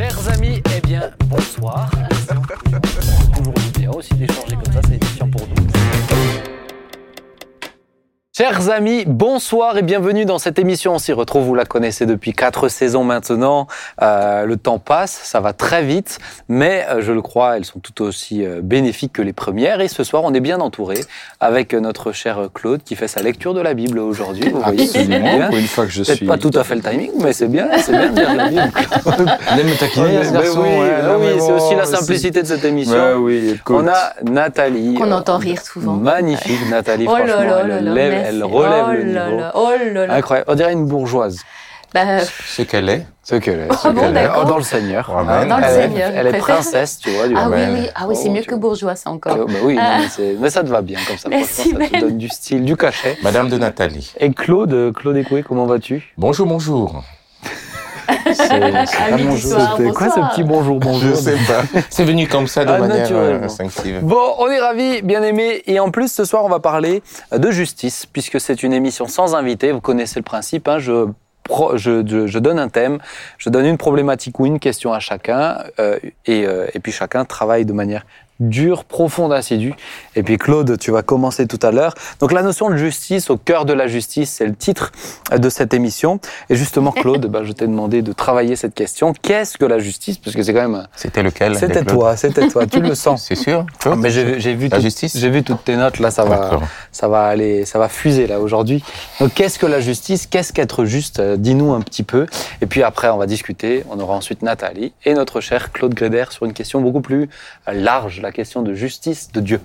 Chers amis, eh bien, bonsoir. Toujours bien aussi d'échanger Chers amis, bonsoir et bienvenue dans cette émission. On s'y retrouve, vous la connaissez depuis quatre saisons maintenant. Euh, le temps passe, ça va très vite, mais euh, je le crois, elles sont tout aussi euh, bénéfiques que les premières. Et ce soir, on est bien entouré avec notre cher Claude qui fait sa lecture de la Bible aujourd'hui. Vous voyez, c'est bien. Pour une fois que je suis. pas tout à fait le timing, mais c'est bien, c'est bien de lire la Bible. Il aime me taquiner, ce garçon. oui, ouais, non, oui, mais c'est aussi la simplicité de cette émission. Ouais, oui, écoute. On a Nathalie. Qu'on entend rire souvent. Magnifique, Nathalie. Oh là là elle, là là. Elle relève oh le niveau. là, oh là là. Incroyable. On dirait une bourgeoise. Bah, Ce qu'elle est. Ce qu'elle est. Ah ce bon, qu'elle est. Oh, dans le Seigneur. Dans le elle, est- Seigneur, Elle est princesse, tu vois. Du ah oui, Amen. oui, ah oui c'est Oh, mieux que bourgeois, ça encore. Oh, bah oui, Ah. mais, c'est- mais ça te va bien comme ça. Merci, ça te donne du style, du cachet. Madame de Nathalie. Et Claude, Claude Écoué, comment vas-tu? Bonjour, bonjour. C'est bonjour. soir, C'était quoi ce petit bonjour, bonjour Je sais pas. C'est venu comme ça de Ah, manière euh, instinctive. Bon, on est ravis, bien aimés. Et en plus, ce soir, on va parler de justice, puisque c'est une émission sans invité. Vous connaissez le principe. Hein, je, pro- je, je, je donne un thème, je donne une problématique ou une question à chacun, euh, et, euh, et puis chacun travaille de manière dure, profonde, assidue. Et puis Claude, tu vas commencer tout à l'heure. Donc la notion de justice, au cœur de la justice, c'est le titre de cette émission. Et justement, Claude, bah, je t'ai demandé de travailler cette question. Qu'est-ce que la justice? Parce que c'est quand même... C'était lequel C'était toi, c'était toi. Tu le sens. C'est sûr Ah, Mais j'ai vu, La tout- justice? j'ai vu toutes tes notes là, ça va, ça va aller, ça va fuser là aujourd'hui. Donc qu'est-ce que la justice? Qu'est-ce qu'être juste? Euh, Dis-nous un petit peu. Et puis après, on va discuter. On aura ensuite Nathalie et notre cher Claude Gréder sur une question beaucoup plus euh, large, la question de justice de Dieu.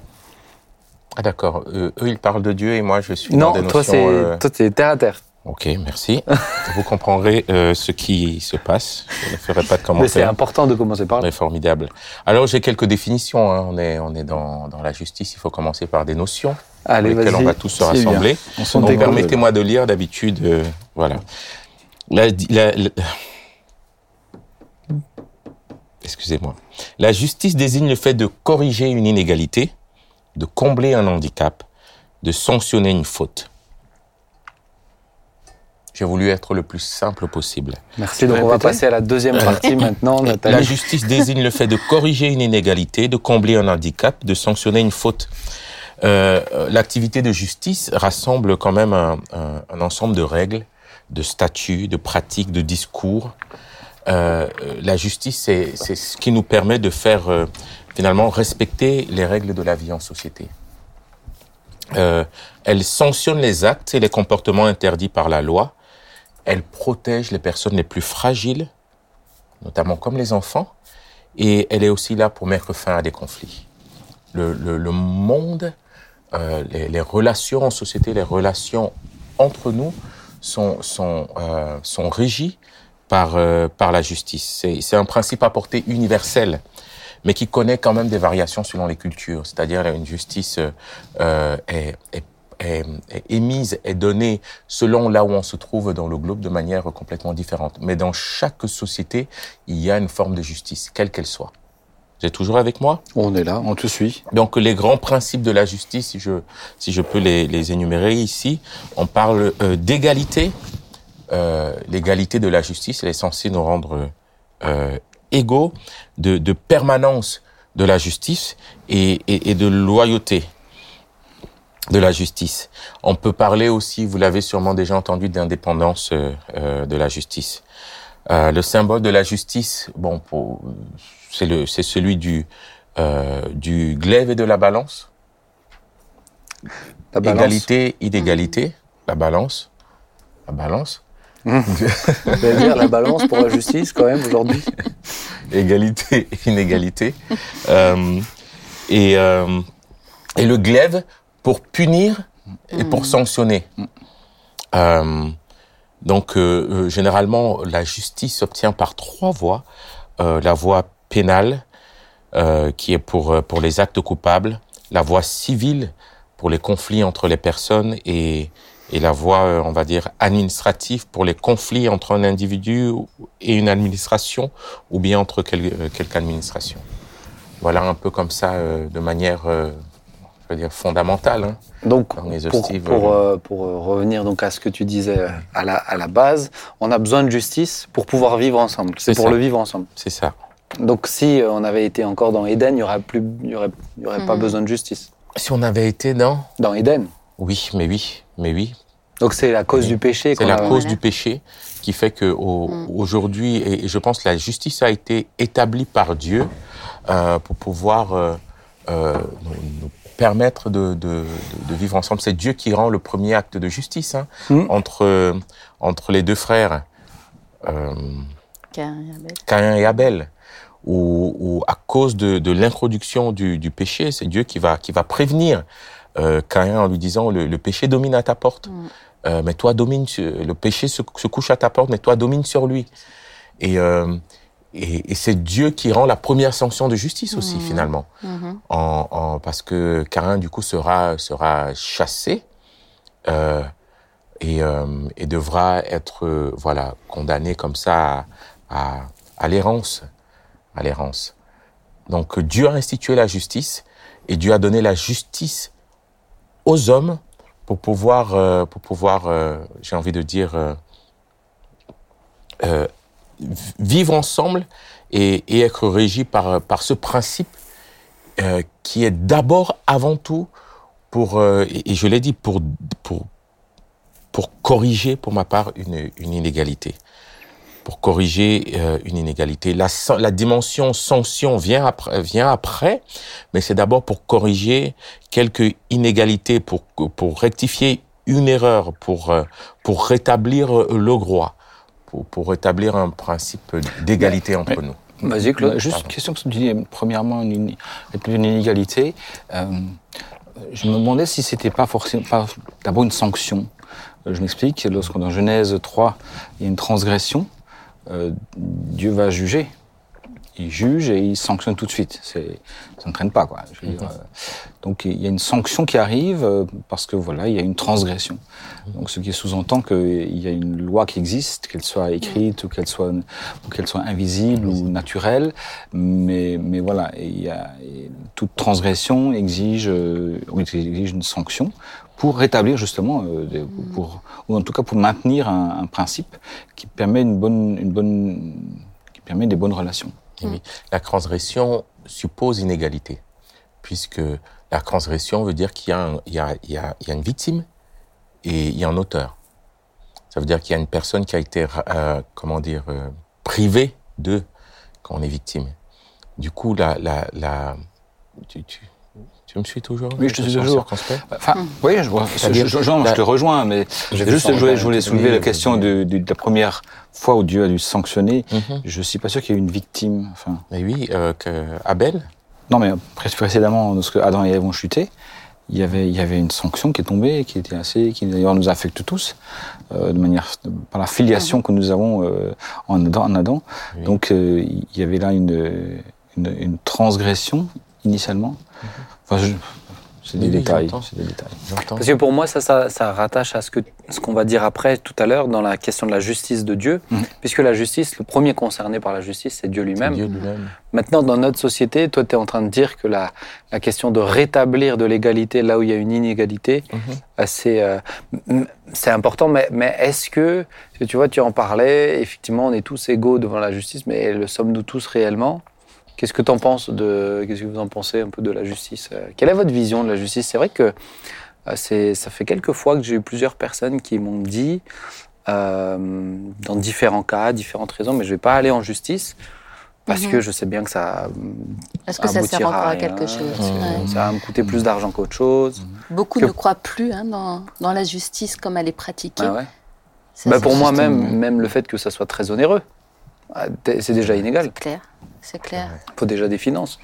Ah d'accord. Euh, eux, ils parlent de Dieu et moi, je suis non, dans des toi notions... c'est, euh, toi terre à terre. Ok, merci. Vous comprendrez euh, ce qui se passe. Je ne ferai pas de Mais c'est commentaires. important de commencer par là. Mais formidable. Alors, j'ai quelques définitions. hein. On est, on est dans, dans la justice. Il faut commencer par des notions Allez, lesquelles on va tous se rassembler. Donc, permettez-moi de lire d'habitude. euh, voilà. La- la- la- Excusez-moi. La justice désigne le fait de corriger une inégalité, de combler un handicap, de sanctionner une faute. J'ai voulu être le plus simple possible. Merci. Donc on va passer à la deuxième partie maintenant, La Nathalie. justice désigne le fait de corriger une inégalité, de combler un handicap, de sanctionner une faute. Euh, euh, L'activité de justice rassemble quand même un, un- un ensemble de règles, de statuts, de pratiques, de discours. Euh, la justice, c'est c'est ce qui nous permet de faire euh, finalement respecter les règles de la vie en société. Euh, elle sanctionne les actes et les comportements interdits par la loi. Elle protège les personnes les plus fragiles, notamment comme les enfants, et elle est aussi là pour mettre fin à des conflits. Le, le, le monde, euh, les, les relations en société, les relations entre nous sont, sont, euh, sont régies par, euh, par la justice. C'est un principe à portée universelle, mais qui connaît quand même des variations selon les cultures. C'est-à-dire une justice euh, est, est est, est émise, est donnée selon là où on se trouve dans le globe de manière complètement différente. Mais dans chaque société, il y a une forme de justice, quelle qu'elle soit. Êtes toujours avec moi? On est là, on te suit. Donc les grands principes de la justice, si je, si je peux les, les énumérer ici, on parle euh, d'égalité. Euh, L'égalité de la justice, elle est censée nous rendre euh, égaux, de, de permanence de la justice et, et, et de loyauté de la justice. On peut parler aussi, vous l'avez sûrement déjà entendu, d'indépendance euh, de la justice. Euh, le symbole de la justice, bon, pour- c'est le, c'est celui du euh, du glaive et de la balance. La balance. Égalité, inégalité, la balance, la balance. Allez dire la balance pour la justice quand même aujourd'hui. égalité, inégalité. Euh, et, euh, et le glaive pour punir et pour sanctionner. Euh, donc, euh, généralement, la justice s'obtient par trois voies. La voie pénale, qui est pour, pour les actes coupables, la voie civile, pour les conflits entre les personnes, et, et la voie, euh, on va dire, administrative, pour les conflits entre un individu et une administration, ou bien entre quel- euh, quelque administration. Voilà un peu comme ça, euh, de manière euh, je veux dire, fondamentale. Hein, Donc, pour, pour, euh, euh, pour, euh, revenir donc à ce que tu disais à la, à la base, on a besoin de justice pour pouvoir vivre ensemble. C'est pour ça. le vivre ensemble. C'est ça. Donc, si on avait été encore dans Éden, il n'y aurait, plus, il y aurait, il y aurait pas Mhm. besoin de justice. Si on avait été dans... Dans Éden. Oui, mais oui, mais oui. Donc, c'est la cause du péché C'est la cause Voilà. du péché qui fait que au- Mm. aujourd'hui, et, et je pense que la justice a été établie par Dieu euh, pour pouvoir euh, euh, nous, nous permettre de, de- de- de vivre ensemble. C'est Dieu qui rend le premier acte de justice hein, Mm. entre entre les deux frères, euh, Caïn et Abel. Caïn et Abel. Où, où à cause de, de l'introduction du, du péché, c'est Dieu qui va qui va prévenir euh, Caïn en lui disant le, le péché domine à ta porte. Mm. Euh, mais toi domine sur- le péché se, se couche à ta porte, mais toi domine sur lui. Et, euh, et, et c'est Dieu qui rend la première sanction de justice aussi Mhm. finalement, en, en- parce que Caïn du coup sera sera chassé euh, et, et devra être voilà condamné comme ça à, à, à l'errance, à l'errance. Donc Dieu a institué la justice et Dieu a donné la justice aux hommes pour pouvoir, euh, pour pouvoir, euh, j'ai envie de dire, euh, euh, vivre ensemble et, et être régis par, par ce principe euh, qui est d'abord, avant tout, pour, euh, et je l'ai dit, pour, pour, pour corriger, pour ma part, une, une inégalité. Pour corriger euh, une inégalité. La, la dimension sanction vient après, vient après mais c'est d'abord pour corriger quelques inégalités, pour, pour rectifier une erreur, pour, euh, pour rétablir euh, le droit, pour, pour rétablir un principe d'égalité entre nous. Vas-y, Claude. Juste une question, parce que tu dis, premièrement, une, une inégalité. Euh, je me demandais si c'était pas forcément pas d'abord une sanction. Je m'explique, lorsqu'on dans Genèse 3, il y a une transgression, euh, Dieu va juger. Il juge et il sanctionne tout de suite. C'est, ça ne traîne pas, quoi. Je veux dire, euh, donc il y a une sanction qui arrive euh, parce que voilà, il y a une transgression. Donc ce qui sous-entend qu'il y a une loi qui existe, qu'elle soit écrite ou qu'elle soit ou qu'elle soit invisible ou naturelle, mais mais voilà, il y a et toute transgression exige euh, exige une sanction pour rétablir justement euh, des- pour ou en tout cas pour maintenir un, un principe qui permet une bonne une bonne qui permet des bonnes relations. Oui, La transgression suppose inégalité, puisque la transgression veut dire qu'il y, a un- il y, a, il y, a, il y a une victime et il y a un auteur. Ça veut dire qu'il y a une personne qui a été, euh, comment dire, euh, privée de quand on est victime. Du coup, la, la, la, tu, tu, tu me suis toujours Oui, je te suis toujours. Enfin, oui, je, vois, je, C'est-à-dire, je- Jean, je la- te rejoins, mais juste, je voulais, je voulais oui, soulever la question de, de- de la première fois où Dieu a dû sanctionner. Mhm. Je suis pas sûr qu'il y ait eu une victime. Enfin, Mais oui, euh, que Abel, non, mais pré- précédemment, lorsque Adam et Ève ont chuté, il y avait, il y avait une sanction qui est tombée, qui était assez, qui d'ailleurs nous affecte tous, euh, de manière, par la filiation que nous avons euh, en Adam. en Adam. Oui. Donc, euh, il y avait là une, une, une transgression initialement. Enfin, je- c'est des Oui, détails. j'entends. C'est des détails. j'entends. Parce que pour moi, ça, ça, ça rattache à ce que ce qu'on va dire après, tout à l'heure, dans la question de la justice de Dieu, Mhm. puisque la justice, le premier concerné par la justice, c'est Dieu lui-même. Dieu lui-même. Maintenant, dans notre société, toi, tu es en train de dire que la, la question de rétablir de l'égalité là où il y a une inégalité, assez, euh, m- c'est important, mais, mais est-ce que tu vois, tu en parlais, effectivement, on est tous égaux devant la justice, mais le sommes-nous tous réellement? Qu'est-ce que tu en penses de, qu'est-ce que vous en pensez un peu de la justice Euh, Quelle est votre vision de la justice? C'est vrai que euh, c'est, ça fait quelques fois que j'ai eu plusieurs personnes qui m'ont dit, euh, dans différents cas, différentes raisons, mais je vais pas aller en justice parce Mhm. que je sais bien que ça Est-ce que ça sert encore à quelque chose? Mhm. Ouais. Ça va me coûter plus d'argent qu'autre chose. Beaucoup Que- ne croient plus hein, dans, dans la justice comme elle est pratiquée. Ah ouais. Ça, Bah, c'est pour moi, juste- même, le fait que ça soit très onéreux, c'est déjà inégal. C'est clair, c'est clair. Il faut déjà des finances.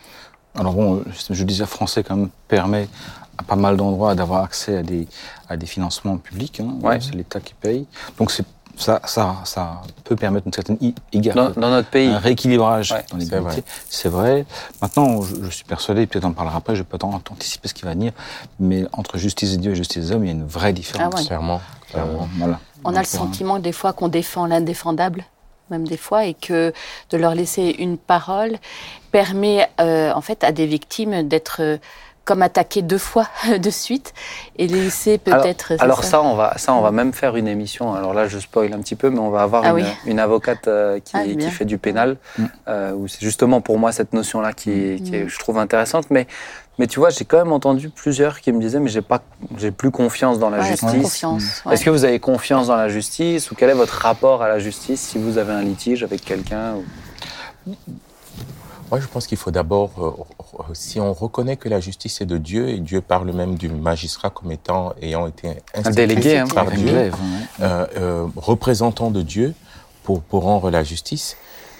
Alors bon, je, disais français quand même permet à pas mal d'endroits d'avoir accès à des, à des financements publics. hein. Ouais. C'est l'État qui paye. Donc c'est ça, ça, ça peut permettre une certaine Dans, égalité. dans notre pays, Un rééquilibrage Ouais, dans c'est l'égalité. C'est vrai. Maintenant, je, je suis persuadé, peut-être on en parlera après, je ne vais pas tant anticiper ce qui va venir, mais entre justice des dieux et justice des hommes, il y a une vraie différence. Ah ouais. Clairement, Euh, clairement. voilà. On a le euh, sentiment des fois qu'on défend l'indéfendable, même des fois, et que de leur laisser une parole permet euh, en fait à des victimes d'être comme attaquer deux fois de suite et laisser peut-être. Alors, alors ça. on va, ça, on va même faire une émission. Alors là, je spoil un petit peu, mais on va avoir Ah une, oui. une avocate euh, qui, Ah, qui fait du pénal, Mm. euh, où c'est justement pour moi cette notion-là qui, qui est, Mm. je trouve intéressante. Mais, mais tu vois, j'ai quand même entendu plusieurs qui me disaient, mais j'ai pas, j'ai plus confiance dans la Ouais, justice. ouais. Est-ce que vous avez confiance dans la justice ou quel est votre rapport à la justice si vous avez un litige avec quelqu'un ou- Moi, je pense qu'il faut d'abord, euh, si on reconnaît que la justice est de Dieu, et Dieu parle même du magistrat comme étant, ayant été institué délégué, hein, par Dieu, ouais. euh, euh, représentant de Dieu pour, pour rendre la justice.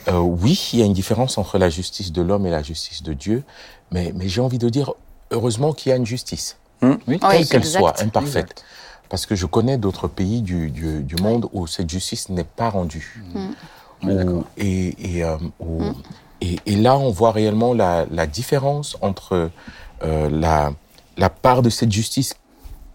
Euh, oui, il y a une différence entre la justice de l'homme et la justice de Dieu, mais, mais j'ai envie de dire, heureusement qu'il y a une justice. Oui, quelle qu'elle exact. soit, imparfaite. Exact. Parce que je connais d'autres pays du, du, du monde où cette justice n'est pas rendue. Où- et, et, euh, où- et, et là, on voit réellement la, la différence entre euh, la, la part de cette justice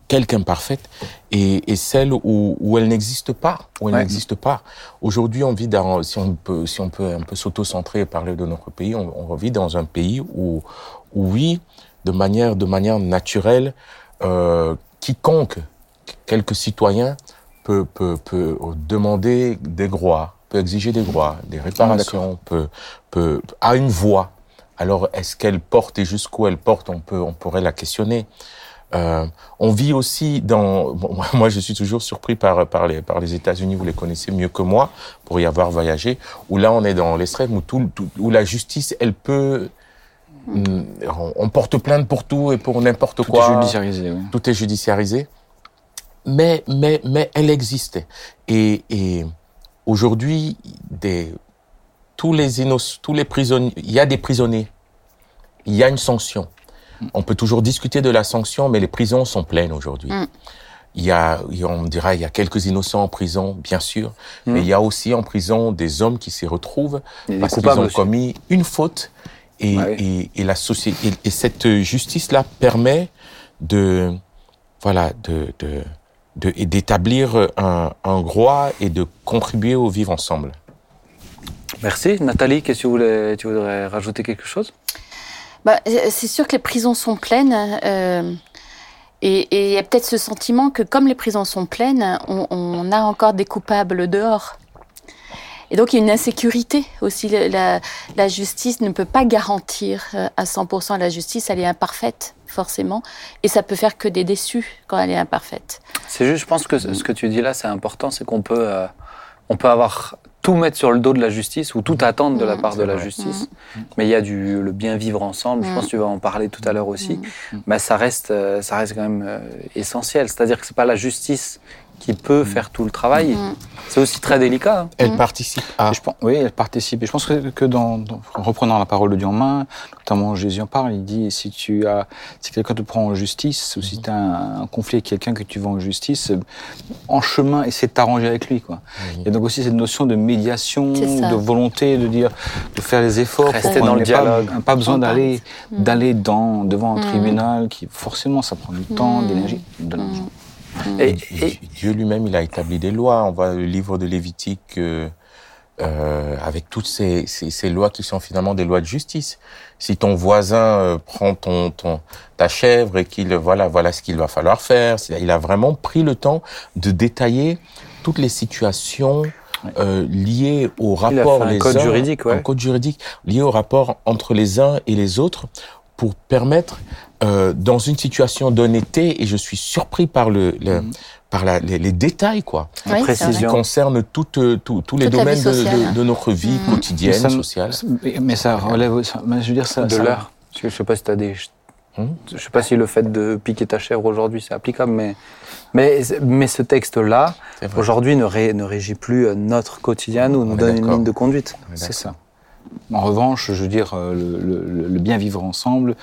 quelque imparfaite et, et celle où, où elle n'existe pas, où elle Ouais. n'existe pas. Aujourd'hui, on vit dans, si on peut, si on peut un peu s'auto-centrer et parler de notre pays, on, on vit dans un pays où, où oui, de manière, de manière naturelle, euh, quiconque, quelques citoyens, peut, peut, peut demander des droits, peut exiger des droits, des réparations, peut, peut, a une voix. Alors, est-ce qu'elle porte et jusqu'où elle porte, on peut, on pourrait la questionner. Euh, on vit aussi dans. bon, moi- je suis toujours surpris par par les par les États-Unis. Vous les connaissez mieux que moi pour y avoir voyagé. Où là, on est dans l'extrême où tout, tout- où la justice, elle peut. mm, on, on porte plainte pour tout et pour n'importe Tout quoi est judiciarisé, oui. tout est judiciarisé, mais, mais, mais elle existait. Et, et aujourd'hui, des, tous les innoc- tous les prisonniers, il y a des prisonniers, il y a une sanction. On peut toujours discuter de la sanction, mais les prisons sont pleines aujourd'hui. Mm. Il y a, on me dira, il y a quelques innocents en prison, bien sûr, Mm. mais il y a aussi en prison des hommes qui s'y retrouvent parce qu'ils ont commis une faute et, Ouais, oui. et, et la société et, et cette justice là permet de voilà de de de- et d'établir un, un droit et de contribuer au vivre ensemble. Merci. Nathalie, qu'est-ce que tu voulais, tu voudrais rajouter quelque chose? Bah, c'est sûr que les prisons sont pleines. euh, et il y a peut-être ce sentiment que comme les prisons sont pleines, on, a encore des coupables dehors. Et donc il y a une insécurité aussi. La justice ne peut pas garantir euh, à 100% la justice, elle est imparfaite forcément. Et ça peut faire que des déçus quand elle est imparfaite. C'est juste, je pense que ce que tu dis là, c'est important, c'est qu'on peut, euh, on peut avoir tout mettre sur le dos de la justice ou tout attendre de la Mhm. part de la vrai. justice. Mais il y a du le bien vivre ensemble. Je pense que tu vas en parler tout à l'heure aussi. Mais ça reste, euh, ça reste quand même euh, essentiel. C'est-à-dire que c'est pas la justice qui peut faire tout le travail. Mhm. C'est aussi très délicat. hein. Elle Mhm. participe à je pense, oui, elle participe. Et je pense que, que dans, dans- en reprenant la parole de Dieu en main, notamment Jésus en parle, il dit si tu as, si quelqu'un te prend en justice ou si tu as un, un conflit avec quelqu'un que tu vas en justice, en chemin, essaie de t'arranger avec lui, quoi. Y a donc aussi cette notion de médiation, de volonté, de dire, de faire les efforts. Rester pour dans le n'ait pas- dialogue. Pas, besoin d'aller, d'aller dans, devant un Mm. tribunal qui, forcément, ça prend du temps, Mm. de l'énergie, de l'argent. Et, Et et- Dieu lui-même, il a établi des lois. On voit le livre de Lévitique euh, euh, avec toutes ces, ces, ces lois qui sont finalement des lois de justice. Si ton voisin euh, prend ton, ton, ta chèvre et qu'il voilà voilà ce qu'il va falloir faire, il a vraiment pris le temps de détailler toutes les situations euh, liées au rapport code uns- juridique, ouais. un code juridique lié au rapport entre les uns et les autres pour permettre euh, dans une situation d'honnêteté et je suis surpris par le, le- Mhm. par la, les, les détails quoi Oui, qui concernent toutes, euh, tous tous les domaines de, sociale. de, de notre vie. Mais quotidienne ça- sociale mais- ça relève, ça- mais je veux dire, ça, de que je sais pas si tu as des. Hmm? Je sais pas si le fait de piquer ta chèvre aujourd'hui c'est applicable, mais mais mais ce texte-là aujourd'hui ne, ré- ne régit plus euh, notre quotidien ou nous donne une ligne de conduite. On est C'est ça. En revanche, je veux dire, euh, le, bien vivre ensemble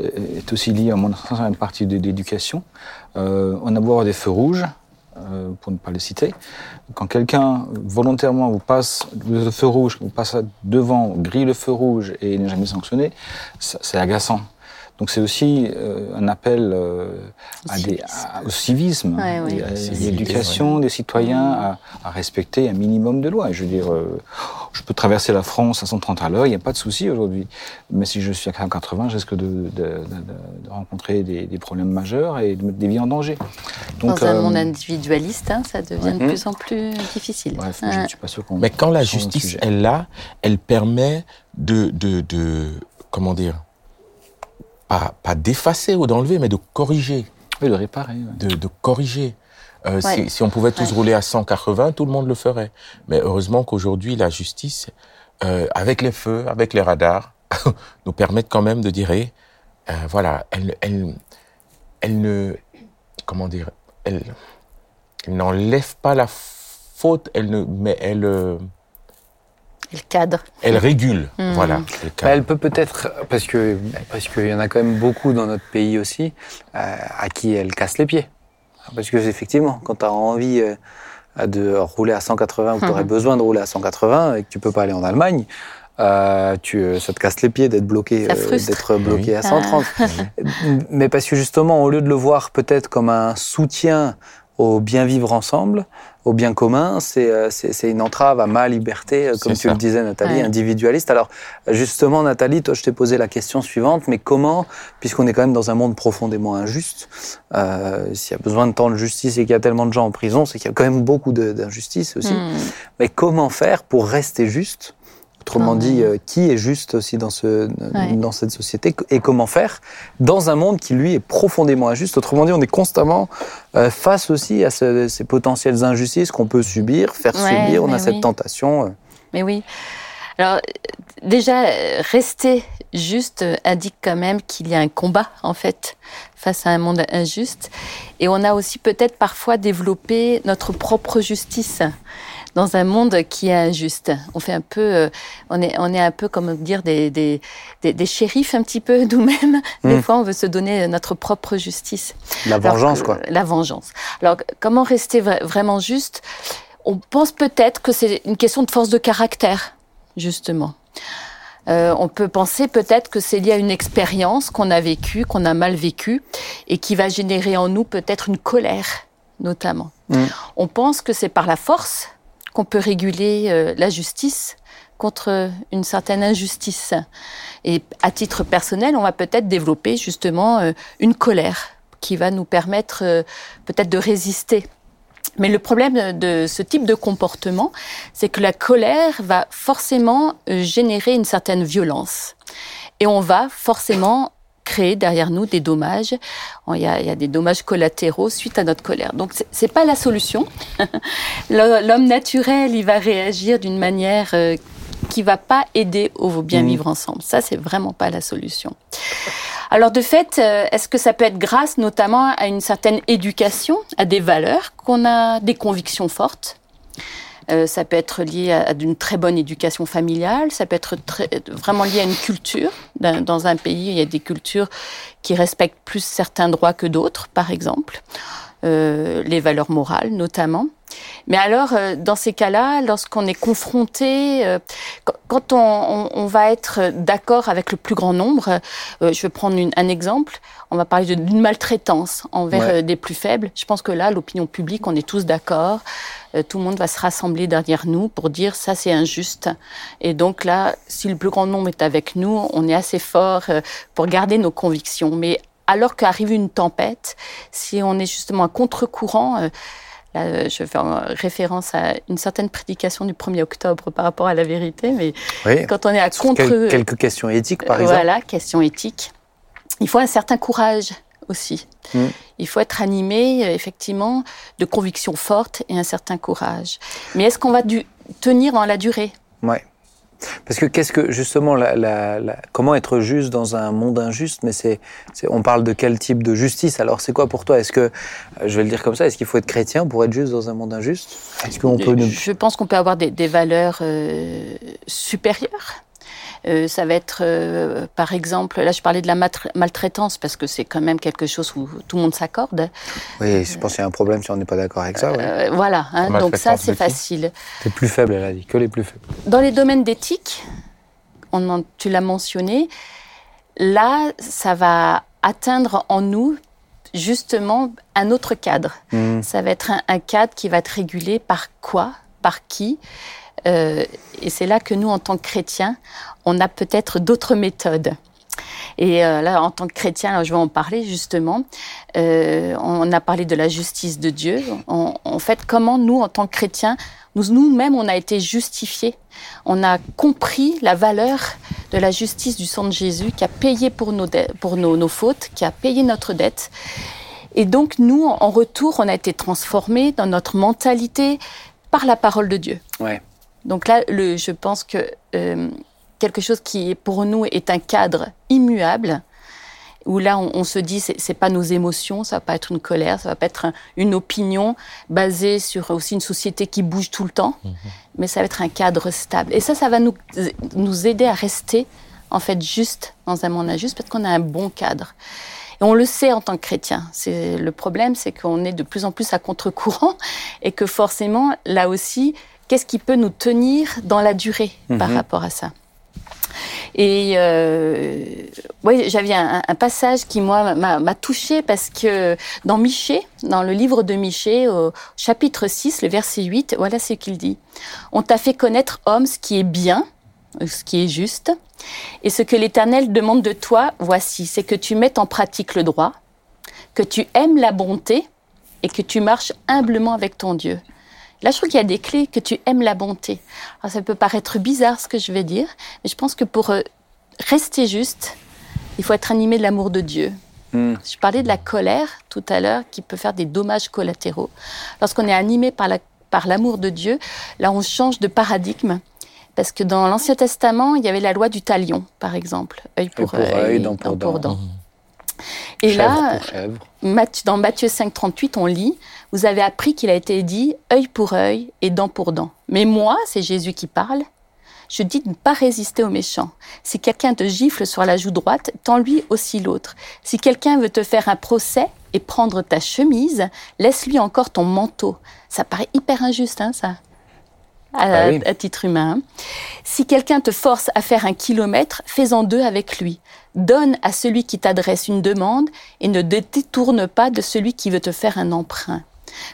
euh, est aussi lié à mon sens à une partie de l'éducation. Euh, on a beau avoir des feux rouges, pour ne pas les citer. Quand quelqu'un volontairement vous passe le feu rouge, vous passe devant, grille le feu rouge et n'est jamais sanctionné, c'est agaçant. Donc c'est aussi euh, un appel euh, Au à des, civisme. à- au civisme, Ouais, ouais. et à Civilité, l'éducation des citoyens à, à respecter un minimum de lois. Je veux dire, euh, je peux traverser la France à 130 à l'heure, il n'y a pas de souci aujourd'hui. Mais si je suis à 180, je risque de, de- de- de rencontrer des, des problèmes majeurs et de mettre des vies en danger. Donc, Dans un euh, monde individualiste, hein, ça devient de plus en plus difficile. Bref, je ne suis pas sûr qu'on. Mais quand la justice est là, elle permet de, de, de comment dire, pas, pas d'effacer ou d'enlever, mais de corriger, Oui, de réparer. ouais. de, de corriger. Euh, Ouais. si, si on pouvait tous Ouais. rouler à 180, tout le monde le ferait. Mais heureusement qu'aujourd'hui, la justice, euh, avec les feux, avec les radars, nous permettent quand même de dire, eh, euh, voilà, elle, elle, elle ne, comment dire, elle, elle n'enlève pas la faute, elle ne, mais elle, euh, Et le cadre. elle régule, Mhm. voilà. Bah, elle peut peut-être, parce que parce qu'il y en a quand même beaucoup dans notre pays aussi, euh, à qui elle casse les pieds. Parce que effectivement, quand tu as envie euh, de rouler à 180 ou que tu aurais Mhm. besoin de rouler à 180 et que tu peux pas aller en Allemagne, euh, tu, ça te casse les pieds d'être bloqué, euh, d'être bloqué Oui. à 130. Mais parce que justement, au lieu de le voir peut-être comme un soutien au bien vivre ensemble, au bien commun, c'est euh, c'est c'est une entrave à ma liberté, euh, comme tu ça. le disais, Nathalie, Ouais. individualiste. Alors, justement, Nathalie, toi, je t'ai posé la question suivante, mais comment, puisqu'on est quand même dans un monde profondément injuste, euh, s'il y a besoin de tant de justice et qu'il y a tellement de gens en prison, c'est qu'il y a quand même beaucoup d'injustice aussi. Hmm. Mais comment faire pour rester juste Autrement dit, euh, qui est juste aussi dans, ce, Ouais. dans cette société et comment faire dans un monde qui, lui, est profondément injuste Autrement dit, on est constamment euh, face aussi à ce- ces potentielles injustices qu'on peut subir, faire Ouais, subir. On a cette tentation. euh. Mais oui. Alors, déjà, rester juste indique quand même qu'il y a un combat, en fait, face à un monde injuste. Et on a aussi peut-être parfois développé notre propre justice dans un monde qui est injuste. On fait un peu, euh, on est, on est un peu comme dire des, des, des, des shérifs un petit peu nous-mêmes. Des Mm. fois, on veut se donner notre propre justice. La vengeance, que- quoi. La vengeance. Alors, comment rester vra- vraiment juste? On pense peut-être que c'est une question de force de caractère, justement. Euh, on peut penser peut-être que c'est lié à une expérience qu'on a vécue, qu'on a mal vécue, et qui va générer en nous peut-être une colère, notamment. Mm. On pense que c'est par la force qu'on peut réguler euh, la justice contre une certaine injustice. Et à titre personnel, on va peut-être développer justement euh, une colère qui va nous permettre euh, peut-être de résister. Mais le problème de ce type de comportement, c'est que la colère va forcément générer une certaine violence. Et on va forcément créer derrière nous des dommages. Il y a, il y a des dommages collatéraux suite à notre colère. Donc c'est- pas la solution. L'homme naturel, il va réagir d'une manière euh, qui va pas aider au bien Mhm. vivre ensemble. Ça, c'est vraiment pas la solution. Alors de fait, euh, est-ce que ça peut être grâce notamment à une certaine éducation, à des valeurs, qu'on a des convictions fortes? Euh, ça peut être lié à, à d'une très bonne éducation familiale, ça peut être très- vraiment lié à une culture. Dans, dans un pays, il y a des cultures qui respectent plus certains droits que d'autres, par exemple, euh, les valeurs morales notamment. Mais alors, euh, dans ces cas-là, lorsqu'on est confronté, euh, quand- on, on- on va être d'accord avec le plus grand nombre, euh, je vais prendre une- un exemple, on va parler d'une maltraitance envers Ouais. euh, des plus faibles. Je pense que là, l'opinion publique, on est tous d'accord. Euh, tout le monde va se rassembler derrière nous pour dire ça c'est injuste. Et donc là, si le plus grand nombre est avec nous, on est assez fort euh, pour garder nos convictions. Mais alors qu'arrive une tempête, si on est justement à contre-courant, euh, là, euh, je fais en référence à une certaine prédication du 1er octobre par rapport à la vérité, mais Oui. quand on est à contre... quel- quelques questions éthiques, par exemple. Voilà, question éthique. Il faut un certain courage aussi. Mm. Il faut être animé, euh, effectivement, de convictions fortes et un certain courage. Mais est-ce qu'on va du- tenir dans la durée? Ouais. Parce que qu'est-ce que justement, la, la- la- comment être juste dans un monde injuste? Mais c'est, c'est- on parle de quel type de justice? Alors c'est quoi pour toi? Est-ce que, euh, je vais le dire comme ça, est-ce qu'il faut être chrétien pour être juste dans un monde injuste? Est-ce qu'on peut. Je pense qu'on peut avoir des, des valeurs euh, supérieures. Euh, ça va être, euh, par exemple, là je parlais de la maltraitance parce que c'est quand même quelque chose où tout le monde s'accorde. Oui, je pense qu'il y a un problème si on n'est pas d'accord avec ça. Ouais. Euh, voilà, hein, donc ça c'est facile. Les plus faibles, elle a dit, que les plus faibles. Dans les domaines d'éthique, on en- tu l'as mentionné, là, ça va atteindre en nous justement un autre cadre. Mm. Ça va être un, un cadre qui va être régulé par quoi, par qui. Euh, et c'est là que nous, en tant que chrétiens, on a peut-être d'autres méthodes. Et euh, là, en tant que chrétien, alors je vais en parler justement. Euh, on a parlé de la justice de Dieu. En, fait, comment nous, en tant que chrétiens, nous nous-mêmes, on a été justifiés. On a compris la valeur de la justice du sang de Jésus qui a payé pour nos, pour nos, nos fautes, qui a payé notre dette. Et donc, nous, en retour, on a été transformés dans notre mentalité par la parole de Dieu. Ouais. Donc là, le, je pense que euh, quelque chose qui, pour nous, est un cadre immuable, où là, on, on se dit, c'est c'est pas nos émotions, ça va pas être une colère, ça va pas être un- une opinion basée sur aussi une société qui bouge tout le temps, mais ça va être un cadre stable. Et ça, ça va nous, nous aider à rester, en fait, juste dans un monde injuste, parce qu'on a un bon cadre. Et on le sait en tant que chrétien. C'est le problème, c'est qu'on est de plus en plus à contre-courant et que forcément, là aussi, qu'est-ce qui peut nous tenir dans la durée par Mhm. rapport à ça? Et euh, oui, j'avais un, un passage qui moi m'a touchée parce que dans Michée, dans le livre de Michée, au chapitre 6, le verset 8, voilà ce qu'il dit. On t'a fait connaître, homme, ce qui est bien, ce qui est juste, et ce que l'Éternel demande de toi, voici, c'est que tu mettes en pratique le droit, que tu aimes la bonté et que tu marches humblement avec ton Dieu. Là, je trouve qu'il y a des clés, que tu aimes la bonté. Alors, ça peut paraître bizarre ce que je vais dire, mais je pense que pour euh, rester juste, il faut être animé de l'amour de Dieu. Mm. Je parlais de la colère tout à l'heure qui peut faire des dommages collatéraux. Lorsqu'on est animé par la- par l'amour de Dieu, là, on change de paradigme. Parce que dans l'Ancien Testament, il y avait la loi du talion, par exemple. œil pour, pour œil, dent pour dent. Et chèvre là, pour chèvre. Matthieu- dans Matthieu 5, 38, on lit Vous avez appris qu'il a été dit œil pour œil et dent pour dent. Mais moi, c'est Jésus qui parle, je dis de ne pas résister aux méchants. Si quelqu'un te gifle sur la joue droite, tends-lui aussi l'autre. Si quelqu'un veut te faire un procès et prendre ta chemise, laisse-lui encore ton manteau. Ça paraît hyper injuste, hein, ça à, Bah oui. à titre humain. hein. Si quelqu'un te force à faire un kilomètre, fais-en deux avec lui. Donne à celui qui t'adresse une demande et ne te détourne pas de celui qui veut te faire un emprunt.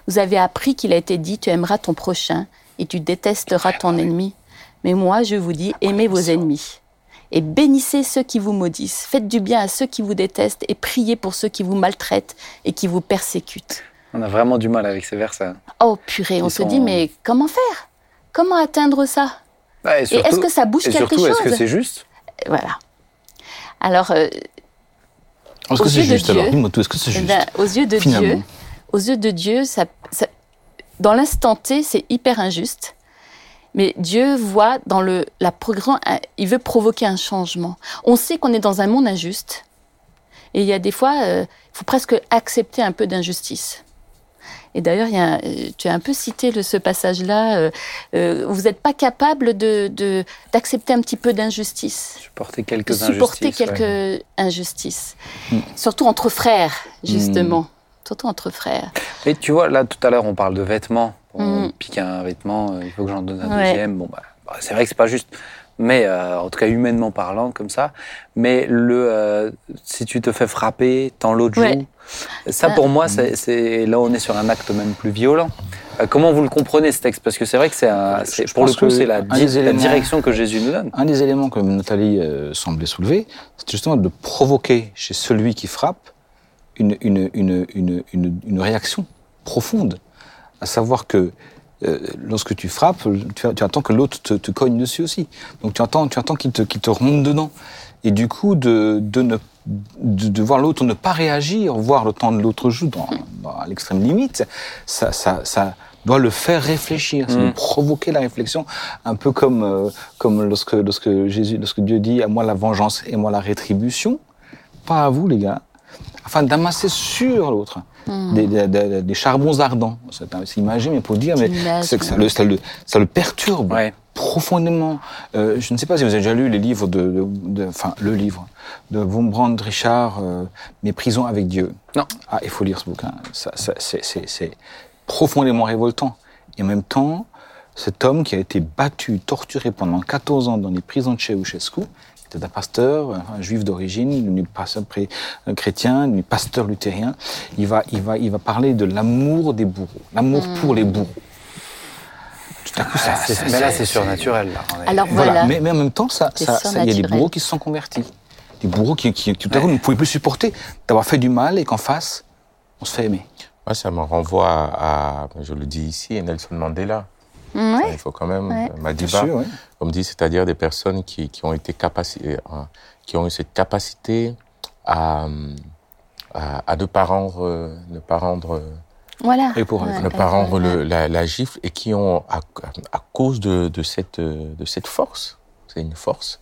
Vous avez appris qu'il a été dit, tu aimeras ton prochain et tu détesteras ton ennemi. Mais moi, je vous dis, aimez vos ennemis. Et bénissez ceux qui vous maudissent. Faites du bien à ceux qui vous détestent et priez pour ceux qui vous maltraitent et qui vous persécutent. On a vraiment du mal avec ces versets. Oh purée, on se sont- dit, mais comment faire? Comment atteindre ça? Et est-ce que ça bouge et quelque surtout, est-ce que chose? c'est juste? Voilà. Alors, euh, Est-ce Aux que c'est yeux de juste alors Dieu, Dis-moi tout, est-ce que c'est juste ben, aux yeux de finalement? Dieu, aux yeux de Dieu, ça, ça- dans l'instant T, c'est hyper injuste. Mais Dieu voit dans le la il veut provoquer un changement. On sait qu'on est dans un monde injuste, et il y a des fois, euh, il faut presque accepter un peu d'injustice. Et d'ailleurs, tu as un peu cité le- ce passage-là. euh, euh, vous n'êtes pas capable de d'accepter un petit peu d'injustice Supporter quelques de supporter injustices. quelques ouais. injustices. Surtout entre frères, Hmm. justement. Surtout entre frères. Mais tu vois, là, tout à l'heure, on parle de vêtements. On Mm. pique un vêtement, euh, il faut que j'en donne un Ouais. deuxième. Bon, bah, bah, c'est vrai que c'est pas juste. Mais euh, en tout cas, humainement parlant, comme ça. Mais le, euh, si tu te fais frapper, tends l'autre Ouais. joue. Ça, pour moi, c'est, c'est- là, on est sur un acte même plus violent. Euh, comment vous le comprenez, ce texte? Parce que c'est vrai que c'est un, c'est- je pour le coup, c'est la, di- direction que Jésus nous donne. Un des éléments que Nathalie euh, semblait soulever, c'est justement de provoquer chez celui qui frappe une, une, une, une, une, une réaction profonde. À savoir que euh, lorsque tu frappes, tu, tu attends que l'autre te, te cogne dessus aussi. Donc tu attends, tu attends qu'il te, qu'il te remonte dedans. Et du coup, de, de, ne, de, de voir l'autre ne pas réagir, voir le temps de l'autre joue dans, dans- à l'extrême limite, ça, ça, ça doit le faire réfléchir, ça doit Mm. provoquer la réflexion, un peu comme, euh, comme lorsque, lorsque, Jésus, lorsque Dieu dit à moi la vengeance et moi la rétribution, pas à vous les gars, afin d'amasser sur l'autre des, des, des- des charbons ardents. C'est imagé, mais pour dire, mais L'image, c'est que ça le, ça, le, ça le perturbe Ouais. Profondément. Euh, je ne sais pas si vous avez déjà lu les livres de, de- de- enfin le livre de Wurmbrand Richard, euh, Mes prisons avec Dieu. Non. Ah, il faut lire ce bouquin. Ça, ça, c'est, profondément révoltant. Et en même temps, cet homme qui a été battu, torturé pendant 14 ans dans les prisons de Ceausescu, c'était un pasteur, un juif d'origine, un pasteur chrétien, un pasteur luthérien. Il va, il va, il va parler de l'amour des bourreaux, l'amour Mm. pour les bourreaux. Tout à coup, ça, C'est- ça- mais là, c'est surnaturel. Là. Alors voilà. voilà. Mais, mais en même temps, ça, C'est ça- ça- il y a des bourreaux qui se sont convertis. Des bourreaux qui, tout à coup, ne pouvaient plus supporter d'avoir fait du mal et qu'en face, on se fait aimer. Moi, ça me renvoie à, à- je le dis ici, Nelson Mandela. Mm, Ça, ouais. Il faut quand même, Ouais. Madiba, sûr, oui. comme dit, c'est-à-dire des personnes qui, qui ont été capaci- euh, qui ont eu cette capacité à, à, à ne pas rendre, euh, ne pas rendre, euh, Voilà. Et pour- Ouais, ne pas rendre le- la, la gifle et qui ont, à, à cause de, de cette, de cette force, c'est une force,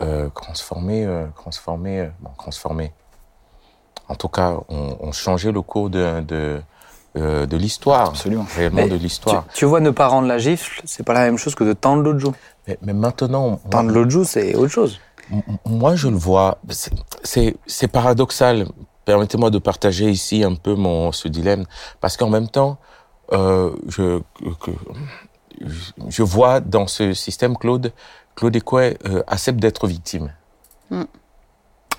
euh, transformé, euh, transformé, euh, bon, transformé. En tout cas, on, on changeait le cours de, de, euh, de l'histoire, Absolument. réellement Mais de l'histoire. tu vois, ne pas rendre la gifle, c'est pas la même chose que de tendre l'autre joue. Mais, mais maintenant, Tendre l'autre joue, c'est autre chose. Moi, je le vois. c'est paradoxal. Permettez-moi de partager ici un peu mon ce dilemme, parce qu'en même temps, euh, je que- je vois dans ce système Claude Claude Écouet euh, accepte d'être victime.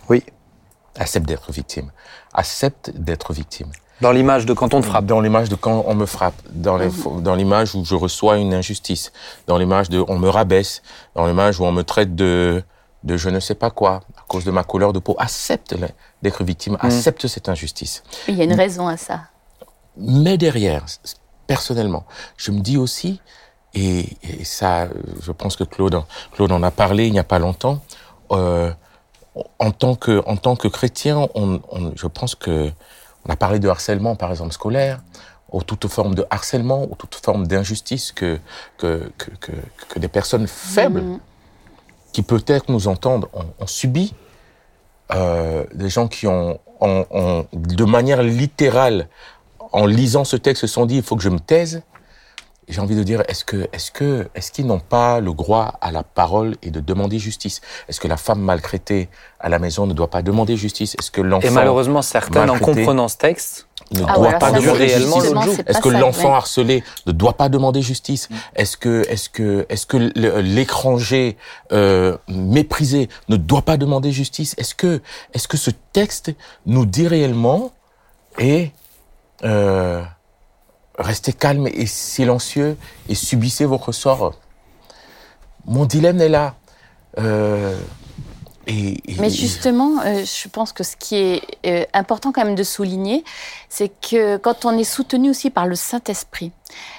Oui. Accepte d'être victime. Accepte d'être victime. Dans l'image de quand on te frappe. Dans l'image de quand on me frappe, dans les- dans l'image où je reçois une injustice, dans l'image de on me rabaisse, dans l'image où on me traite de de je ne sais pas quoi cause de ma couleur de peau. Accepte d'être victime, accepte cette injustice. Il y a une raison à ça. Mais derrière, personnellement, je me dis aussi, et, et ça, je pense que Claude, en- Claude en a parlé il n'y a pas longtemps, euh, en tant que, en tant que chrétien, on, on- je pense que on a parlé de harcèlement, par exemple scolaire, ou toute forme de harcèlement, ou toute forme d'injustice que que, que, que que des personnes faibles Mhm. Qui peut-être nous entendent ont, subi, euh, des gens qui ont, ont- ont, de manière littérale, en lisant ce texte, se sont dit il faut que je me taise. J'ai envie de dire est-ce que, est-ce que, est-ce qu'ils n'ont pas le droit à la parole et de demander justice? Est-ce que la femme maltraitée à la maison ne doit pas demander justice? Est-ce que l'enfant Et malheureusement, certaines, en maltraité. comprenant ce texte, ne Ah, doit voilà, pas demander c'est est-ce que l'enfant ouais. harcelé ne doit pas demander justice Est-ce que, est-ce que, est-ce que l'étranger euh, méprisé ne doit pas demander justice Est-ce que, est-ce que ce texte nous dit réellement et euh, restez calme et silencieux et subissez votre sort Mon dilemme est là. Euh, Mais justement, euh, je pense que ce qui est euh, important quand même de souligner, c'est que quand on est soutenu aussi par le Saint-Esprit,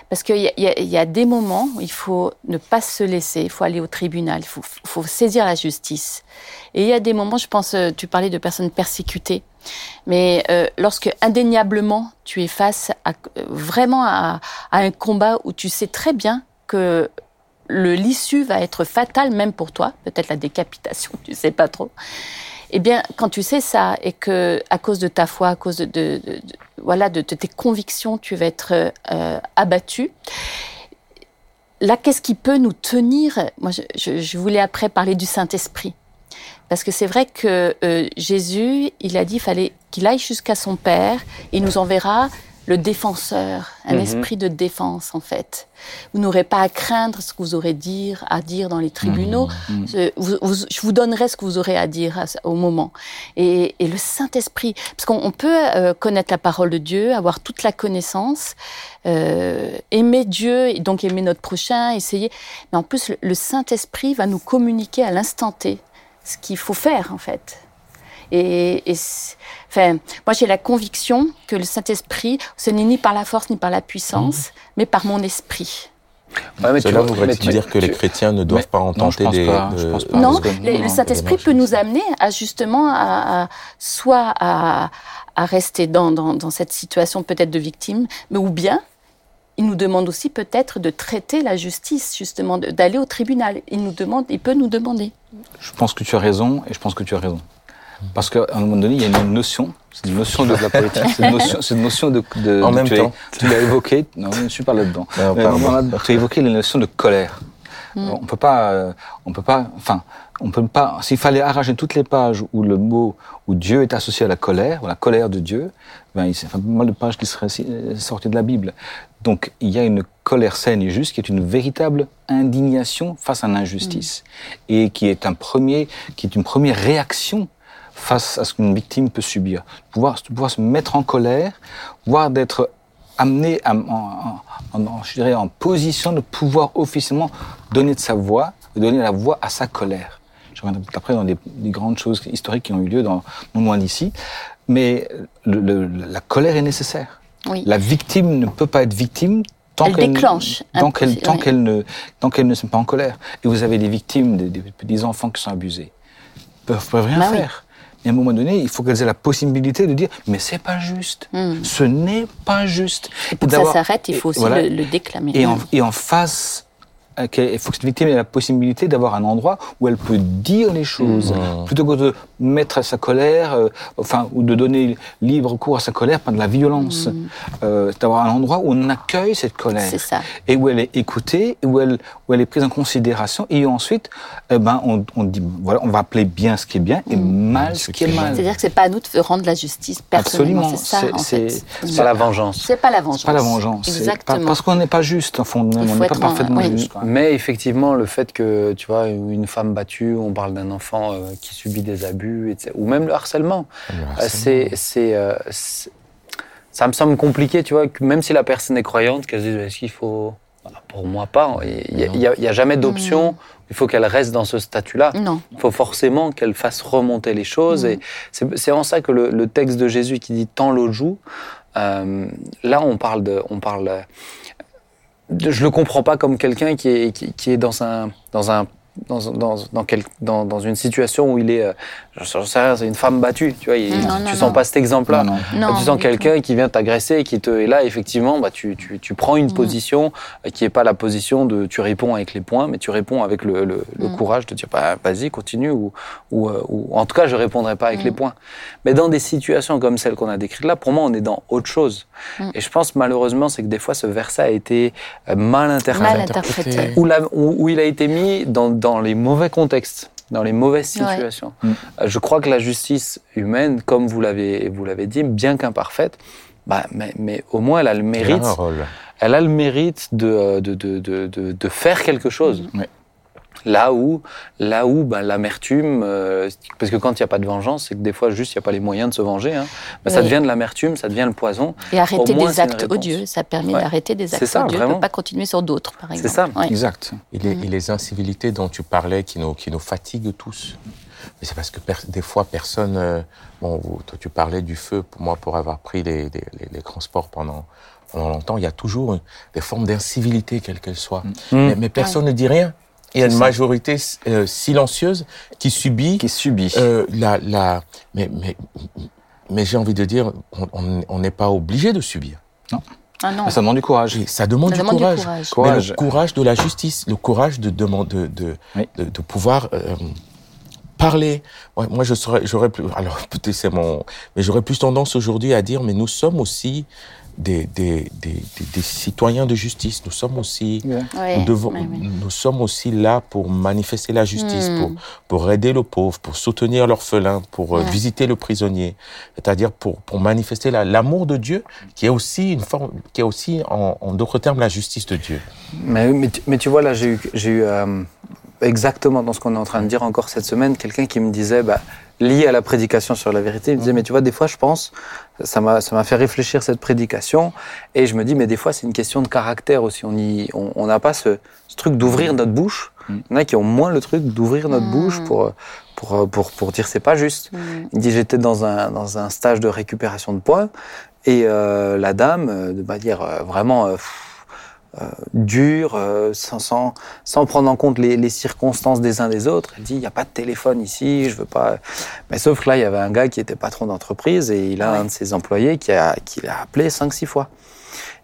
parce qu'il y, y a- des moments où il faut ne pas se laisser, il faut aller au tribunal, il faut, saisir la justice. Et il y a des moments, je pense, euh, tu parlais de personnes persécutées, mais lorsque indéniablement tu es face vraiment à, un combat où tu sais très bien que l'issue va être fatale même pour toi, peut-être la décapitation, tu sais pas trop. Eh bien, quand tu sais ça et que à cause de ta foi, à cause de, de- voilà de, tes convictions, tu vas être euh, abattu. Là, qu'est-ce qui peut nous tenir? Moi, je, voulais après parler du Saint Esprit, parce que c'est vrai que euh, Jésus, il a dit, fallait qu'il aille jusqu'à son Père, il nous enverra le défenseur, un Mhm. esprit de défense en fait. Vous n'aurez pas à craindre ce que vous aurez dire, à dire dans les tribunaux. Mhm. Je, vous- vous- je vous donnerai ce que vous aurez à dire à au moment. Et, et le Saint-Esprit, parce qu'on on peut euh, connaître la parole de Dieu, avoir toute la connaissance, euh, aimer Dieu et donc aimer notre prochain, essayer. Mais en plus, le, le Saint-Esprit va nous communiquer à l'instant T ce qu'il faut faire en fait. Et, enfin, moi j'ai la conviction que le Saint-Esprit, ce n'est ni par la force ni par la puissance, mais par mon esprit. Ouais, mais Cela vois- voudrait mais tu- dire que les chrétiens ne doivent Mais- pas non, ententer pense des. pas, de- je pense pas. Non, le, non, le non, Saint-Esprit peut nous amener à justement à, à- soit à, à rester dans, dans, dans cette situation peut-être de victime, mais ou bien il nous demande aussi peut-être de traiter la justice, justement, d'aller au tribunal. Il nous demande, il peut nous demander. Je pense que tu as raison et je pense que tu as raison. Parce qu'à un moment donné, il y a une notion, c'est une notion de la politique, c'est une notion, c'est une notion de, de- En de- même tu as- temps. tu l'as évoqué, non, je ne suis pas là-dedans. Tu as évoqué la notion de colère. Mm. On peut pas, euh, on peut pas, enfin, on peut pas. S'il fallait arracher toutes les pages où le mot, où Dieu est associé à la colère, ou la colère de Dieu, ben, il y a pas mal de pages qui seraient euh, sorties de la Bible. Donc, il y a une colère saine et juste qui est une véritable indignation face à l'injustice et qui est un premier, qui est une première réaction face à ce qu'une victime peut subir. Pouvoir, pouvoir se mettre en colère, voire d'être amené à- en, en- en- je dirais, en position de pouvoir officiellement donner de sa voix, donner la voix à sa colère. Je reviendrai peut-être après dans des, des grandes choses historiques qui ont eu lieu dans, non loin d'ici. Mais le- le- la colère est nécessaire. Oui. La victime ne peut pas être victime tant Elle qu'elle déclenche tant qu'elle procé- tant oui. qu'elle ne tant qu'elle ne se met pas en colère. Et vous avez des victimes, des, enfants qui sont abusés, Ils peuvent, peuvent rien Bah oui. Et à un moment donné, il faut qu'elles aient la possibilité de dire mais c'est pas juste. Mm. Ce n'est pas juste. Et pour que ça s'arrête, il faut aussi voilà. le, le déclamer. Et en, Mm. et en face, il faut que cette victime ait la possibilité d'avoir un endroit où elle peut dire les choses, Mmh. plutôt que de mettre sa colère, euh, enfin, ou de donner libre cours à sa colère par de la violence. Euh, d'avoir un endroit où on accueille cette colère. C'est ça. et où elle est écoutée, où elle, où elle est prise en considération, et ensuite, eh ben, on, on dit, voilà, on va appeler bien ce qui est bien et mal ce qui est mal. C'est-à-dire que c'est pas à nous de rendre la justice personnellement. Absolument. C'est ça, en C'est- fait. c'est- C'est pas la vengeance. C'est pas la vengeance. C'est pas la vengeance. Exactement. pas- parce qu'on n'est pas juste, en fond, de nous, Il on n'est pas parfaitement oui. juste. quoi. Mais effectivement, le fait que, tu vois, une femme battue, on parle d'un enfant euh, qui subit des abus, etc., ou même le harcèlement, euh, c'est, c'est, euh, ça me semble compliqué, tu vois, que même si la personne est croyante, qu'elle se dise, est-ce qu'il faut... Bah, Pour moi, pas. Il n'y a, jamais d'option. Il faut qu'elle reste dans ce statut-là. Non. Il faut forcément qu'elle fasse remonter les choses. Mhm. Et c'est en ça que le, le texte de Jésus qui dit tant l'eau joue, euh, là on parle de, on parle. Je le comprends pas comme quelqu'un qui est, qui est dans un, dans un, dans, dans, dans, quel- dans, dans une situation où il est, euh, j'en sais rien, c'est une femme battue, tu vois. il- Non, tu non, sens non. pas cet exemple-là. Non, non. Non, tu sens quelqu'un qui vient t'agresser et qui te et là effectivement bah tu, tu, tu prends une Mhm. position euh, qui est pas la position de tu réponds avec les points mais tu réponds avec le, le, le Mhm. courage de dire bah, vas-y continue ou, ou, euh, ou en tout cas je répondrai pas avec les Mhm. points mais dans des situations comme celle qu'on a décrite là pour moi on est dans autre chose et je pense malheureusement c'est que des fois ce verset a été euh, mal interprété Mal interprété. où, la- où- où il a été mis dans, dans les mauvais contextes, dans les mauvaises situations. Mm. Euh, Je crois que la justice humaine, comme vous l'avez vous l'avez dit, bien qu'imparfaite, bah, mais, mais au moins elle a le Elle a mérite, un rôle. elle a le mérite de, euh, de, de, de, de, de faire quelque chose. Ouais. Là où, là où bah, l'amertume, euh, parce que quand il n'y a pas de vengeance, c'est que des fois juste il n'y a pas les moyens de se venger. Hein, bah, Ça devient de l'amertume, ça devient le poison. Et arrêter moins, des actes odieux, ça permet Ouais. d'arrêter des C'est actes ça, odieux, vraiment. ne pas continuer sur d'autres, par exemple. C'est ça. Ouais. Exact. Et les, et les incivilités dont tu parlais qui nous, qui nous fatiguent tous. Mais c'est parce que des fois, personne. euh, bon, toi, tu parlais du feu, pour moi, pour avoir pris les, les, les- les grands sports pendant, pendant longtemps, il y a toujours euh, des formes d'incivilité, quelles qu'elles soient. Mm. Mais, mais personne ne dit rien. Il y a une ça. majorité euh, silencieuse qui subit Qui subit. euh, la, la. Mais, mais, mais j'ai envie de dire, on- n'est pas obligé de subir. Ah non. Mais ça demande du courage. Et ça demande, Ça du, demande du courage. courage. Mais Courage. le courage de la justice, le courage de demander, de, de, Oui. de, de pouvoir euh, parler. Ouais, moi, je serais, j'aurais plus, alors peut-être c'est mon, mais j'aurais plus tendance aujourd'hui à dire, mais nous sommes aussi des, des, des, des, des citoyens de justice. Nous sommes aussi, Ouais. Ouais, nous, devons, ouais, ouais. nous sommes aussi là pour manifester la justice, Hmm. pour, pour aider le pauvre, pour soutenir l'orphelin, pour euh, Ouais. visiter le prisonnier, c'est-à-dire pour, pour manifester la- l'amour de Dieu, qui est aussi une forme, qui est aussi en, en d'autres termes la justice de Dieu. Mais, mais, tu, mais tu vois, là, j'ai eu, j'ai eu euh, exactement dans ce qu'on est en train de dire encore cette semaine, quelqu'un qui me disait, bah, lié à la prédication sur la vérité, il me disait, mais tu vois, des fois, je pense, ça m'a, ça m'a fait réfléchir cette prédication, et je me dis, mais des fois, c'est une question de caractère aussi. On y, on on n'a pas ce, ce truc d'ouvrir notre bouche. Mm. Il y en a qui ont moins le truc d'ouvrir notre Mm. bouche pour, pour, pour, pour dire c'est pas juste. Mm. Il dit j'étais dans un, dans un stage de récupération de poids et euh, la dame, euh, de manière euh, vraiment euh, pff, euh, dure, euh, sans, sans, sans prendre en compte les, les circonstances des uns des autres, elle dit il n'y a pas de téléphone ici, je veux pas. Mais sauf que là, il y avait un gars qui était patron d'entreprise et il a Ouais. un de ses employés qui a, qui l'a appelé 5-6 fois.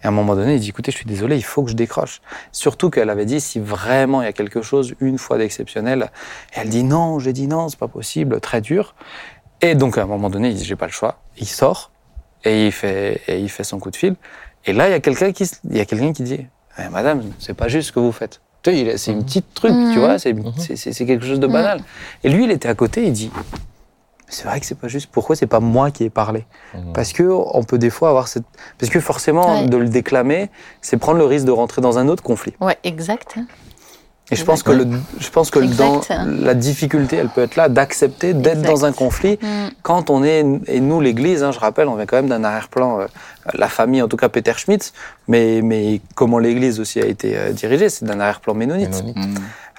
Et à un moment donné, il dit écoutez, je suis désolé, il faut que je décroche. Surtout qu'elle avait dit si vraiment il y a quelque chose, une fois d'exceptionnel. Elle dit non, j'ai dit non, c'est pas possible, très dur. Et donc à un moment donné, il dit j'ai pas le choix. Il sort et il fait et il fait son coup de fil. Et là, il y a quelqu'un qui il y a quelqu'un qui dit Eh, Madame, c'est pas juste ce que vous faites. Tu c'est une petite truc, tu vois, c'est c'est- quelque chose de banal. Et lui, il était à côté, il dit c'est vrai que c'est pas juste. Pourquoi c'est pas moi qui ai parlé Parce que on peut des fois avoir cette. Parce que forcément, Ouais. de le déclamer, c'est prendre le risque de rentrer dans un autre conflit. Ouais, exact. Et je pense que, le, je pense que dans la difficulté, elle peut être là d'accepter d'être dans un conflit Mm. quand on est, et nous l'Église, hein, je rappelle, on vient quand même d'un arrière-plan, euh, la famille, en tout cas Peter Schmitz, mais, mais comment l'Église aussi a été euh, dirigée, c'est d'un arrière-plan ménonite. Ménonite. Mmh.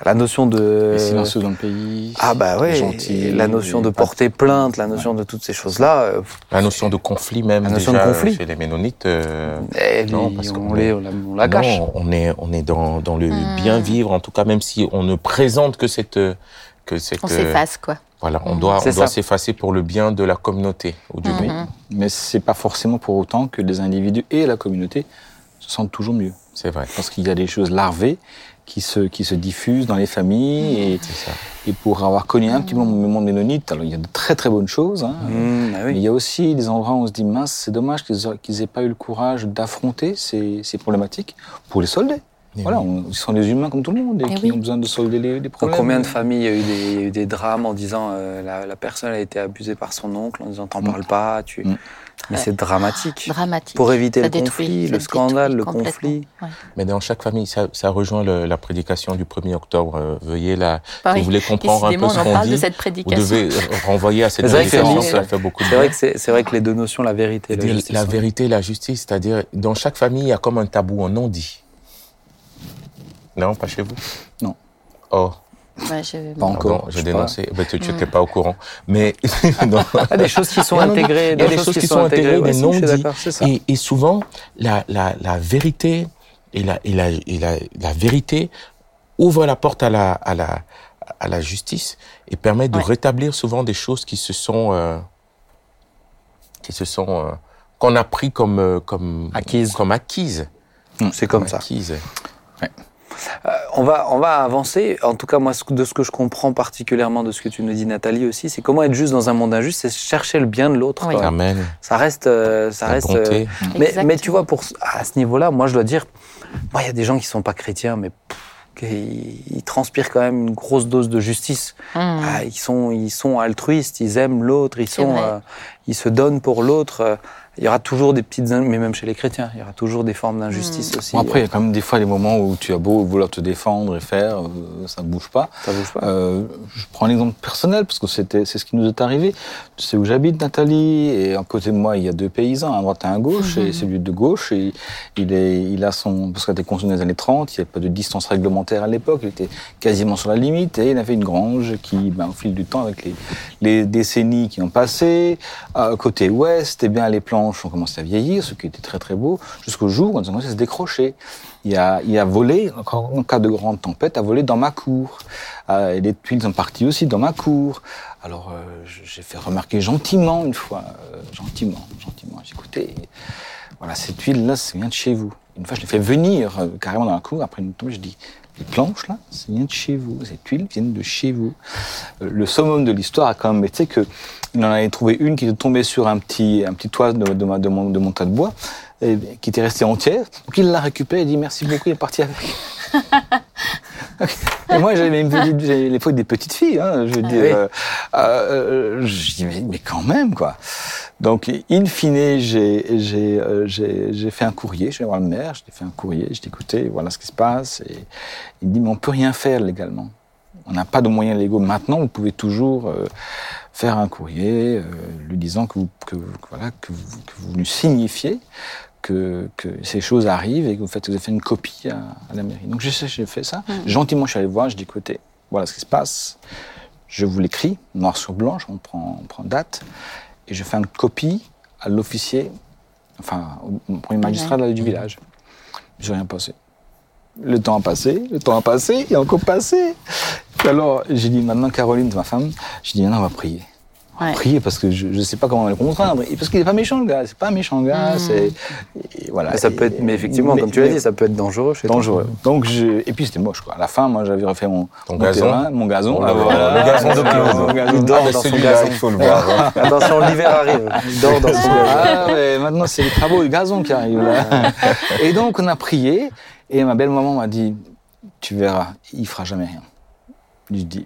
La notion de... Les silencieux dans le pays. Ah bah ouais, gentil, la notion de porter plainte, la notion de toutes ces choses-là, euh, La notion de conflit même La notion déjà de conflit. chez les Ménonites. euh, eh, Non, les- parce on, qu'on les, on la, on la cache. Non, on est, on est dans, dans le Hmm. bien vivre, en tout cas, même si on ne présente que cette, que cette, On euh, s'efface, quoi. voilà, on doit, on doit s'effacer pour le bien de la communauté ou du. Mhm. Mais c'est pas forcément pour autant que les individus et la communauté se sentent toujours mieux. C'est vrai, Parce qu'il y a des choses larvées qui se, qui se diffusent dans les familles. Et, c'est ça. et pour avoir connu un petit peu le monde ménonite, alors il y a de très très bonnes choses. hein. Mmh, bah Mais il y a aussi des endroits où on se dit, mince, c'est dommage qu'ils aient- qu'ils aient pas eu le courage d'affronter ces, ces problématiques pour les solder. Et Voilà, oui. on- ils sont des humains comme tout le monde et Eh qui oui. ont besoin de solder les, les Dans problèmes. combien de familles il y a eu des, il y a eu des drames en disant euh, la, la personne a été abusée par son oncle, en disant t'en Mm. parles pas, tu... Mais c'est dramatique. Dramatique. Pour éviter Ça le détruit, conflit, le scandale, le conflit. Ouais. Mais dans chaque famille, ça, ça rejoint le- la prédication du 1er octobre. Euh, veuillez la, si vous voulez comprendre un peu ce on en qu'on parle de dit, cette vous prédication. devez euh, renvoyer à cette Mais c'est vrai que c'est prédication, ça fait beaucoup de C'est vrai que c'est c'est vrai que les deux notions, la vérité et la justice. la sont- vérité et la justice, c'est-à-dire dans chaque famille, il y a comme un tabou, un non-dit. Non, pas chez vous? Non. Oh, Ouais, je- Pas encore, j'ai dénoncé. Ben, tu Mm. n'étais pas au courant. Mais non. Il y a des choses qui sont Non, non, non. intégrées. Il y a des choses qui sont intégrées, ouais, des c'est ça. Et, et souvent, la, la, la vérité et, la, et, la, et la, la vérité ouvre la porte à la, à la, à la justice et permet de Ouais. rétablir souvent des choses qui se sont, euh, qui se sont, euh, qu'on a pris comme, euh, comme Acquises. comme acquises, C'est comme ça. acquises. On va, on va avancer. En tout cas, moi, de ce que je comprends particulièrement de ce que tu nous dis, Nathalie, aussi, c'est comment être juste dans un monde injuste, c'est chercher le bien de l'autre. Oui. Amen. Ça reste, euh, ça La reste. bonté. euh, mais, tu vois, pour à ce niveau-là, moi, je dois dire, moi, il y a des gens qui sont pas chrétiens, mais pff, ils transpirent quand même une grosse dose de justice. Mmh. Ah, ils sont, ils sont altruistes, ils aiment l'autre, ils sont, euh, ils se donnent pour l'autre. Euh, Il y aura toujours des petites, mais même chez les chrétiens, il y aura toujours des formes d'injustice aussi. Bon, après, il y a quand même des fois des moments où tu as beau vouloir te défendre et faire, euh, ça ne bouge pas. ça bouge pas. Euh, je prends un exemple personnel parce que c'était c'est ce qui nous est arrivé. Tu sais où j'habite, Nathalie, et à côté de moi il y a deux paysans, à droite et à gauche, et celui de gauche, et il est, il a son parce qu'il était construit dans les années 30, il n'y avait pas de distance réglementaire à l'époque, il était quasiment sur la limite, et il avait une grange qui, ben, au fil du temps, avec les, les décennies qui ont passé, à côté ouest, eh bien les ont commencé à vieillir, ce qui était très très beau, jusqu'au jour où elles ont commencé à se décrocher. Il a, il a volé, en cas de grande tempête, a volé dans ma cour. Euh, et les tuiles sont parties aussi dans ma cour. Alors euh, j'ai fait remarquer gentiment une fois, euh, gentiment, gentiment, j'ai écouté. Voilà, ces tuiles-là, ça vient de chez vous. Une fois, je l'ai fait venir carrément dans la cour. Après une tombe, je dis, les planches là, ça vient de chez vous. Ces tuiles viennent de chez vous. Euh, le summum de l'histoire a quand même été que il en avait trouvé une qui était tombée sur un petit, un petit toit de, de, de mon, de mon tas de bois, et, qui était restée entière. Donc il l'a récupérée et dit merci beaucoup, il est parti avec. Et moi, j'avais fois des petites filles, hein, je veux dire. oui. euh, euh, je dis, mais, mais quand même, quoi. Donc, in fine, j'ai, j'ai, euh, j'ai, j'ai fait un courrier, je vais voir le maire, je lui ai fait un courrier, je lui ai dit, écoutez, voilà ce qui se passe. Et il me dit, mais on peut rien faire légalement. On n'a pas de moyens légaux. Maintenant, vous pouvez toujours euh, faire un courrier euh, lui disant que vous, que, voilà, que vous, que vous nous signifiez que, que ces choses arrivent et que vous, faites, vous avez fait une copie à, à la mairie. Donc j'ai j'ai fait ça. Gentiment, je suis allé voir, je dis écoutez, voilà ce qui se passe. Je vous l'écris, noir sur blanc, on prend, on prend date, et je fais une copie à l'officier, enfin au premier magistrat du village. Je n'ai rien passé. Le temps a passé, le temps a passé, il a encore passé. Et alors, j'ai dit maintenant, Caroline, ma femme, j'ai dit maintenant, on va prier. Ouais. Prier parce que je ne sais pas comment le contraindre. Et parce qu'il n'est pas méchant, le gars. C'est pas un méchant gars. C'est et voilà. Mais ça peut être, mais effectivement, Mais- comme tu l'as dit, ça peut être dangereux chez toi. dangereux. Donc je et puis c'était moche quoi. À la fin, moi j'avais refait mon, Ton mon gazon. terrain, mon gazon. Oh Ah, là là, voilà. le gazon de Claude. Mon gazon. Il dort Ah, dans son gazon. il faut le voir. hein. Attention, l'hiver arrive. Il dort dans son gazon. Ah ouais, maintenant c'est les travaux du gazon qui arrivent là. Et donc on a prié et ma belle maman m'a dit tu verras, il fera jamais rien. Je lui dis,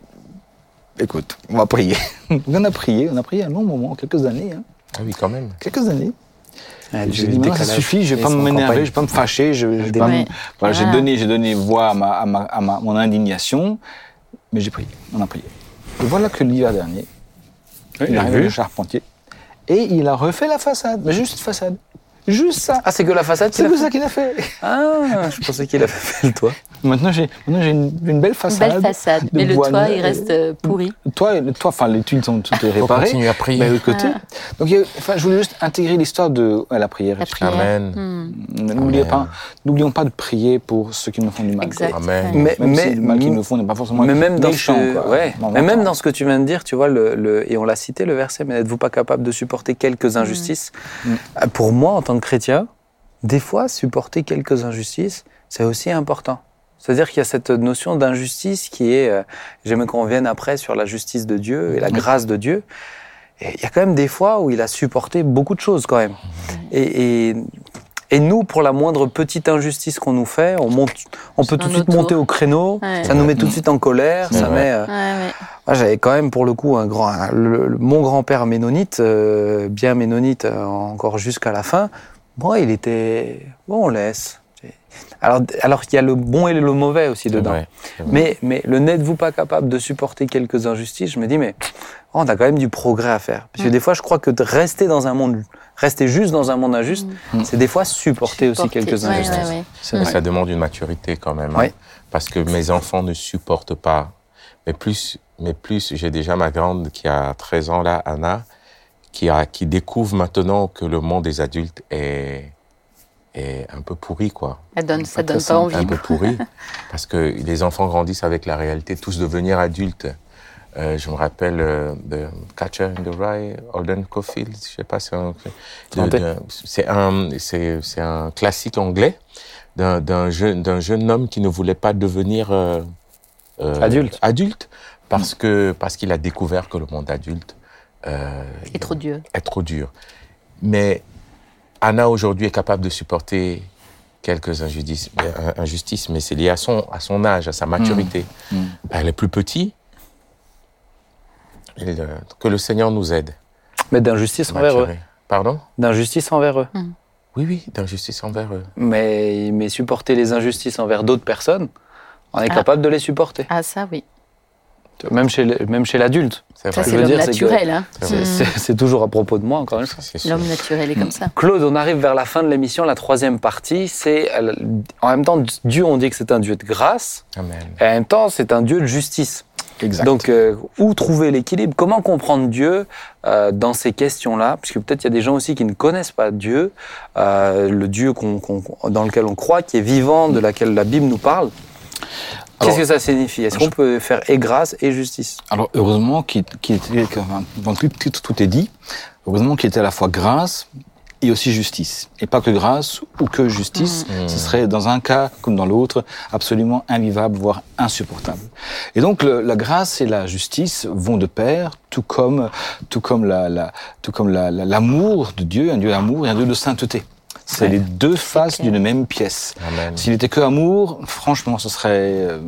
écoute, on va prier. on a prié, on a prié un long moment, quelques années, hein, Ah oui, quand même. quelques années. Lui dis, maintenant, ça suffit, je vais pas m'énerver, je vais pas me fâcher, je, je pas me- j'ai Ah. donné, j'ai donné voix à, ma, à, ma, à ma- mon indignation, mais j'ai prié, on a prié. Et voilà que l'hiver dernier, Oui, il j'ai arrive vu. le charpentier et il a refait la façade, mais juste façade. Juste ça. Ah, c'est que la façade C'est que fait ça qu'il a fait. Ah, je pensais qu'il avait fait le toit. Maintenant, j'ai maintenant, j'ai une, une belle Une façade. belle façade. de Mais le toit, neuf. il reste euh, pourri. Le toit, le toit, enfin, les tuiles sont toutes On réparées. continue à prier. Mais de l'autre côté. Ah. Donc, enfin, je voulais juste intégrer l'histoire de ouais, la prière. La prière. Amen. Hmm. N'oublions pas, n'oublions pas de prier pour ceux qui nous font du mal. Exact. Amen. Mais, Même mais, si le mal qu'ils nous font n'est pas forcément mais même dans méchant, ce, quoi. ouais, Dans mais même dans ce que tu viens de dire, tu vois, le, le- et on l'a cité le verset, mais n'êtes-vous pas capable de supporter quelques injustices? Mm. Euh, Pour moi, en tant que chrétien, des fois, supporter quelques injustices, c'est aussi important. C'est-à-dire qu'il y a cette notion d'injustice qui est, euh, j'aimerais qu'on revienne après sur la justice de Dieu et la grâce de Dieu. Et il y a quand même des fois où il a supporté beaucoup de choses quand même. Et, et, et nous, pour la moindre petite injustice qu'on nous fait, on, monte, on peut tout de suite monter au créneau, Ouais. ça nous met tout de suite en colère, ça met... euh, Ouais, moi, j'avais quand même pour le coup un grand, un- le- le- mon grand-père ménonite, euh, bien ménonite euh, encore jusqu'à la fin. Moi, il était bon, on laisse. Alors, alors qu'il y a le bon et le mauvais aussi dedans. Mais, mais le n'êtes-vous pas capable de supporter quelques injustices? Je me dis, mais oh, on a quand même du progrès à faire. Parce que des fois, je crois que de rester dans un monde, rester juste dans un monde injuste, Mm. c'est des fois supporter, aussi quelques Ouais, injustices. ouais, ça demande une maturité quand même. hein. Parce que mes enfants ne supportent pas. Mais plus, mais plus, j'ai déjà ma grande qui a 13 ans là, Anna, qui a, qui découvre maintenant que le monde des adultes est, est un peu pourri, quoi. Ça donne, ça Pas donne pas envie. Un peu pourri. parce que les enfants grandissent avec la réalité, tous devenir adultes. Euh, je me rappelle euh, de Catcher in the Rye, Holden Caulfield, je sais pas, c'est un, c'est un, c'est, c'est un classique anglais d'un, d'un jeune, d'un jeune homme qui ne voulait pas devenir euh, Adulte. adulte parce que parce qu'il a découvert que le monde adulte euh, C'est trop dur. est trop dur. Mais Anna aujourd'hui est capable de supporter quelques injustices, euh, injustices mais c'est lié à son, à son âge, à sa maturité. Mm. Elle est plus petite. Et, euh, que le Seigneur nous aide. Mais d'injustice envers eux. Pardon? D'injustice envers eux. Oui, oui, d'injustice envers eux. Mais, mais supporter les injustices envers d'autres personnes, on est Ah. capable de les supporter. Ah, ça, oui. Même chez, le- même chez l'adulte. C'est Ça, c'est l'homme dire, c'est que- naturel. Hein. C'est toujours à propos de moi, encore une fois. L'homme naturel est comme ça. Claude, on arrive vers la fin de l'émission. La troisième partie, c'est. En même temps, Dieu, on dit que c'est un Dieu de grâce, Amen. et en même temps, c'est un Dieu de justice. Exact. Donc, euh, où trouver l'équilibre? Comment comprendre Dieu euh, dans ces questions-là? Parce que peut-être il y a des gens aussi qui ne connaissent pas Dieu, euh, le Dieu qu'on- qu'on- dans lequel on croit, qui est vivant, de laquelle la Bible nous parle. Qu'est-ce que ça signifie? Est-ce qu'on peut faire et grâce et justice? Alors, heureusement qu'il enfin, dans le titre, tout est dit. Heureusement qu'il était à la fois grâce et aussi justice. Et pas que grâce ou que justice. Mhm. Ce serait, dans un cas comme dans l'autre, absolument invivable, voire insupportable. Et donc, le- la grâce et la justice vont de pair, tout comme, tout comme la, la- tout comme la- la- l'amour de Dieu, un Dieu d'amour et un Dieu de sainteté. C'est Ouais. les deux faces d'une même pièce. S'il était que amour, franchement, ce serait euh,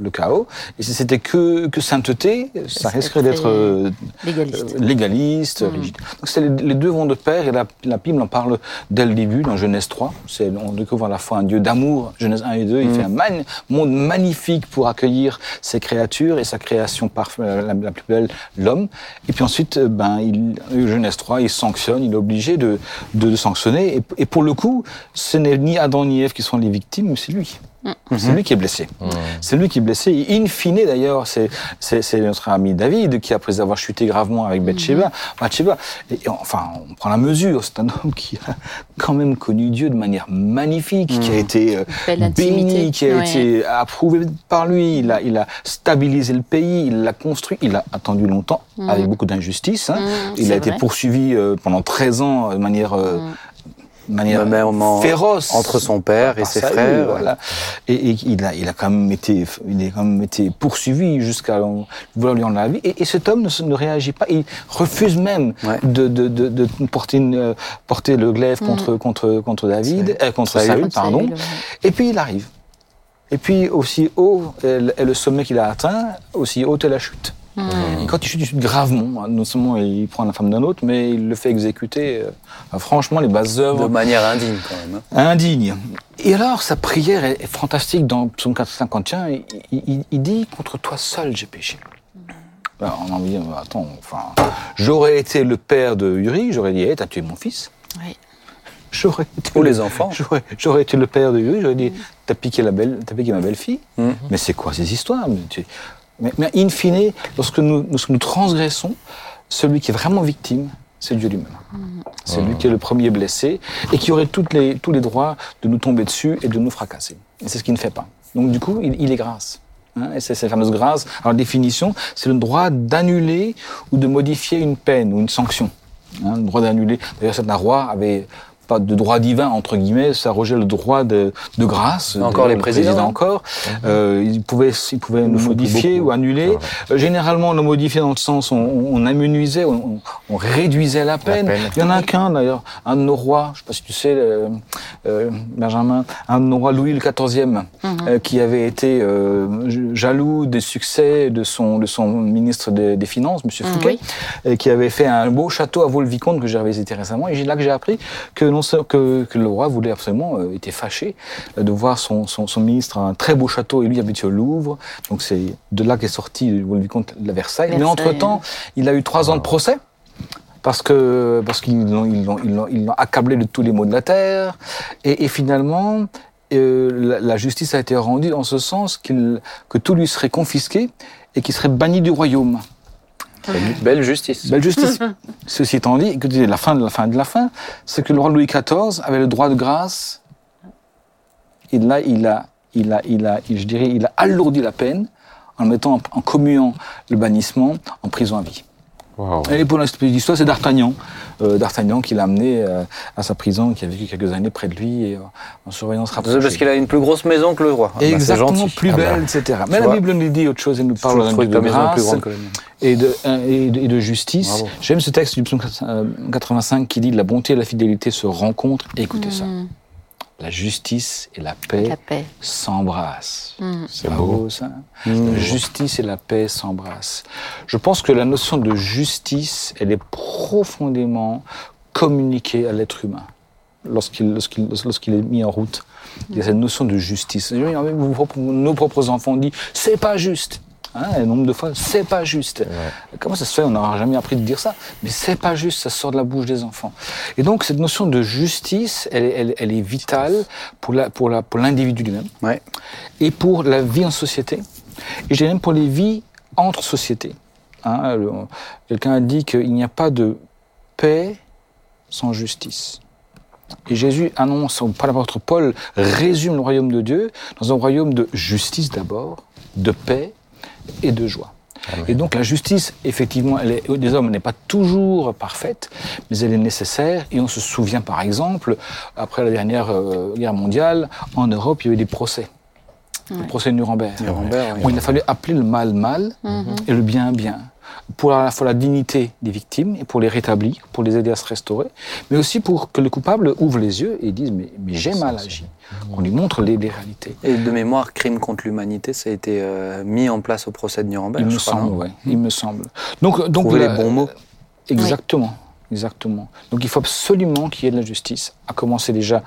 le chaos. Et si c'était que, que sainteté, ça risquerait d'être euh, Légaliste. euh, légaliste, Mhm. rigide. Donc c'est les, les deux vont de pair et la, la Bible en parle dès le début, dans Genèse 3. C'est, on découvre à la fois un Dieu d'amour, Genèse 1 et 2. Il Mhm. fait un man- monde magnifique pour accueillir ses créatures et sa création parfaite, la, la plus belle, l'homme. Et puis ensuite, euh, ben, il, euh, Genèse 3, il sanctionne, il est obligé de, de, de sanctionner. Et, et pour le coup, ce n'est ni Adam ni Ève qui sont les victimes, mais c'est lui. C'est lui qui est blessé. Mhm. C'est lui qui est blessé. In fine, d'ailleurs, c'est, notre ami David qui, après avoir chuté gravement avec Bathsheba, Bathsheba, et, et enfin, on prend la mesure. C'est un homme qui a quand même connu Dieu de manière magnifique, qui a été euh, béni, qui a Ouais. été approuvé par lui. Il a, il a stabilisé le pays, il l'a construit. Il a attendu longtemps, Mhm. avec beaucoup d'injustice. hein. Mhm, il a été poursuivi euh, pendant 13 ans de manière, euh, Mhm. De manière Même féroce entre son père et ses frères. voilà. Et, et il, a, il a quand même été, il a quand même été poursuivi jusqu'à vouloir lui enlever la vie. Et, et cet homme ne, réagit pas. Il refuse même Ouais. de, de, de, de porter, une, porter le glaive contre, contre, contre David, euh, contre Saül. Pardon. Saül, ouais. Et puis il arrive. Et puis, aussi haut est le- est le sommet qu'il a atteint, aussi haute est la chute. Et quand il chute, il chute gravement. Non seulement il prend la femme d'un autre, mais il le fait exécuter. euh, franchement, les bases De œuvres manière indigne quand même. hein. indigne. Et alors, sa prière est, est fantastique dans Psaume 451. Il, il- il- il dit Contre toi seul, j'ai péché. Ben, on a envie de dire Attends, enfin, j'aurais été le père de Uri, j'aurais dit Hé, t'as tué mon fils. Oui. J'aurais été Pour le- les enfants. J'aurais, j'aurais été le père de Uri, j'aurais dit T'as piqué, la belle, t'as piqué ma belle-fille. Mhm. Mais c'est quoi ces histoires? Tu- mais, in fine, lorsque nous, nous transgressons, celui qui est vraiment victime, c'est Dieu lui-même. C'est lui qui est le premier blessé et qui aurait les, tous les droits de nous tomber dessus et de nous fracasser. Et c'est ce qu'il ne fait pas. Donc du coup, il, il est grâce. Hein, et c'est cette fameuse grâce. Alors définition, c'est le droit d'annuler ou de modifier une peine ou une sanction. Hein, le droit d'annuler. D'ailleurs, certains rois avaient pas de droit divin entre guillemets, s'arrogeait le droit de, de grâce. Encore les le présidents, président hein. encore. Euh, ils pouvaient, ils pouvaient plus modifier beaucoup. ou annuler. Euh, généralement, on le modifiait dans le sens où on, on amenuisait, on, on réduisait la peine. peine. Il y en a qu'un d'ailleurs, un de nos rois, je sais pas si tu sais, euh, euh, Benjamin, un de nos rois Louis le XIVe, euh, qui avait été euh, jaloux des succès de son, de son ministre des, des Finances, Monsieur Mhm, Fouquet, oui. et qui avait fait un beau château à Vaux-le-Vicomte que j'avais visité récemment. Et c'est là que j'ai appris que, non, que, que le roi voulait absolument, euh, était fâché euh, de voir son, son, son ministre à un très beau château et lui habitué au Louvre. Donc c'est de là qu'est sorti Vaux-le-Vicomte la Versailles. Mais entre-temps, il a eu trois ans de procès parce que parce qu'ils l'ont ils l'ont ils l'ont ils l'ont accablé de tous les maux de la terre et, et finalement euh, la, la justice a été rendue en ce sens que tout lui serait confisqué et qu'il serait banni du royaume. Belle justice. Belle justice. Ceci étant dit, écoutez, la fin de la fin de la fin, c'est que le roi Louis XIV avait le droit de grâce. Et là, il a, il a, il a, je dirais, il a alourdi la peine en mettant en, en commuant le bannissement en prison à vie. Wow. Et pour la petite histoire, c'est D'Artagnan. Euh, D'Artagnan qui l'a amené euh, à sa prison, qui a vécu quelques années près de lui et euh, en surveillance rapprochée. Parce qu'il a une plus grosse maison que le roi. Ah bah, Exactement, plus Ah bah, belle, etc. Mais la. Bible nous dit autre chose, elle nous parle d'un ta de maison plus grâce grande que la mienne. et de, et de, et de justice. Bravo. J'aime ce texte du psaume euh, 85 qui dit La bonté et la fidélité se rencontrent. Et écoutez ça. La justice et la paix s'embrassent. Mhm. C'est beau. ça? La justice et la paix s'embrassent. Je pense que la notion de justice, elle est profondément communiquée à l'être humain lorsqu'il lorsqu'il lorsqu'il est mis en route. Il y a cette notion de justice. Nos propres enfants disent c'est pas juste. Hein, un nombre de fois, c'est pas juste. Comment ça se fait On n'aura jamais appris de dire ça. Mais c'est pas juste, ça sort de la bouche des enfants. Et donc, cette notion de justice, elle, est- elle- elle est vitale pour la- pour la- pour l'individu lui-même Ouais. et pour la vie en société, et je dirais même pour les vies entre sociétés. Hein, Quelqu'un a dit qu'il n'y a pas de paix sans justice. Et Jésus annonce, ou pas l'apôtre Paul, résume le royaume de Dieu dans un royaume de justice d'abord, de paix et de joie. Et donc la justice, effectivement, elle est, des hommes n'est pas toujours parfaite, mais elle est nécessaire. Et on se souvient, par exemple, après la dernière euh, guerre mondiale, en Europe, il y a eu des procès. Le procès de Nuremberg. Nuremberg, oui. Où il a fallu appeler le mal mal et le bien bien. Pour à la fois la dignité des victimes et pour les rétablir, pour les aider à se restaurer, mais aussi pour que le coupable ouvre les yeux et dise Mais, mais j'ai mal agi. On lui montre les, les réalités. Et de mémoire, crime contre l'humanité, ça a été euh, mis en place au procès de Nuremberg. Il je me crois, semble, ouais, il me semble. Donc, donc Trouver la- les bons mots. Exactement. Exactement. Donc il faut absolument qu'il y ait de la justice, à commencer déjà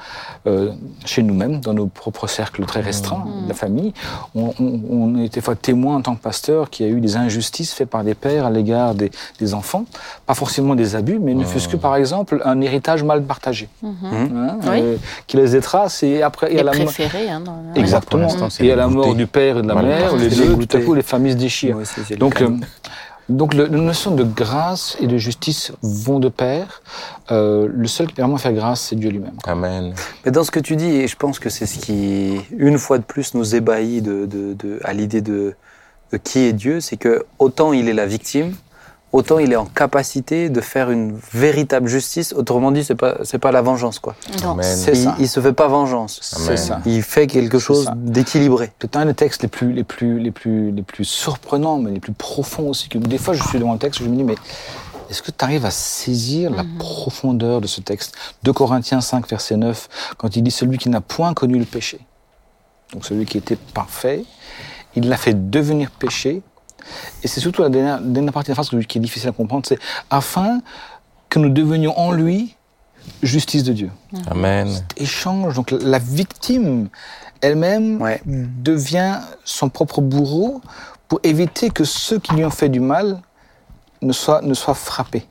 euh, chez nous-mêmes, dans nos propres cercles très restreints de la famille. On, on, on est des fois témoin en tant que pasteur qu'il y a eu des injustices faites par des pères à l'égard des, des enfants, pas forcément des abus, mais ne fût-ce que par exemple un héritage mal partagé, Mmh. hein, Oui. euh, qui laisse des traces et après et Les à la mo- préférés. Hein, dans Exactement. Et à la les mort du père et de la Mal mère, les Les deux, tout à coup, les familles se déchirent. Le Donc, euh, donc le, la notion de grâce et de justice vont de pair. Euh, le seul qui permet de faire grâce, c'est Dieu lui-même. Amen. Mais dans ce que tu dis, et je pense que c'est ce qui, une fois de plus, nous ébahit de, de- de- à l'idée de, de qui est Dieu, c'est que autant il est la victime, autant il est en capacité de faire une véritable justice. Autrement dit, c'est pas c'est pas la vengeance quoi. C'est Il, ça. il se fait pas vengeance. C'est Amen. ça. Il fait quelque chose d'équilibré. C'est un des textes les plus, les, plus, les, plus, les plus surprenants, mais les plus profonds aussi. Que des fois, je suis devant le texte et je me dis, mais est-ce que tu arrives à saisir la profondeur de ce texte? 2 Corinthiens 5, verset 9, quand il dit Celui qui n'a point connu le péché donc celui qui était parfait, il l'a fait devenir péché. Et c'est surtout la dernière, dernière partie de la phrase qui est difficile à comprendre, c'est afin que nous devenions en lui justice de Dieu. Amen. Échange, donc la victime elle-même Ouais. devient son propre bourreau pour éviter que ceux qui lui ont fait du mal ne soient, ne soient frappés.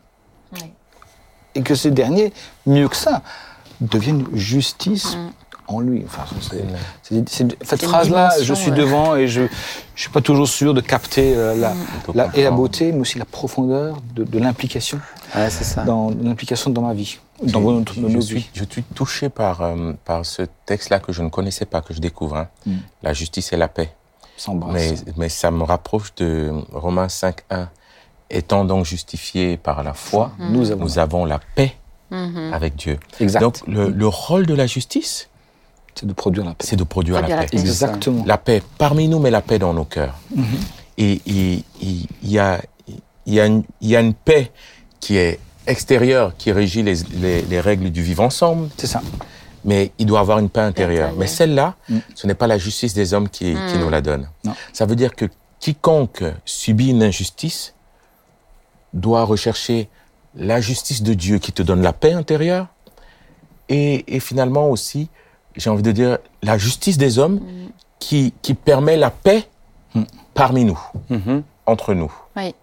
Et que ces derniers, mieux que ça, deviennent justice en lui. Enfin, c'est- c'est- c'est- cette phrase-là, je suis ouais. devant et je ne suis pas toujours sûr de capter euh, la, Plutôt la- et la beauté, mais aussi la profondeur de, de l'implication Ouais, c'est ça. dans l'implication dans ma vie, dans, je, nos suis, vies. je suis touché par, euh, par ce texte-là que je ne connaissais pas, que je découvre. hein. Mm. La justice et la paix. Mais, mais ça me rapproche de Romains 5.1. Étant donc justifiés par la foi, Nous avons. nous avons la paix Mhm. avec Dieu. Exact. Donc le, le rôle de la justice, c'est de produire la paix. c'est de produire, la la paix. paix. Exactement. La paix parmi nous, mais la paix dans nos cœurs. Et et- et il y a, il y, a une- il y a une paix qui est extérieure, qui régit les, les- les règles du vivre ensemble, C'est ça. mais il doit avoir une paix intérieure. Mais celle-là, Mm. ce n'est pas la justice des hommes qui, qui Mm. nous la donne. Non. Ça veut dire que quiconque subit une injustice doit rechercher la justice de Dieu qui te donne la paix intérieure et, et finalement aussi, j'ai envie de dire, la justice des hommes qui, qui permet la paix Mm. parmi nous, Mhm. entre nous. Oui.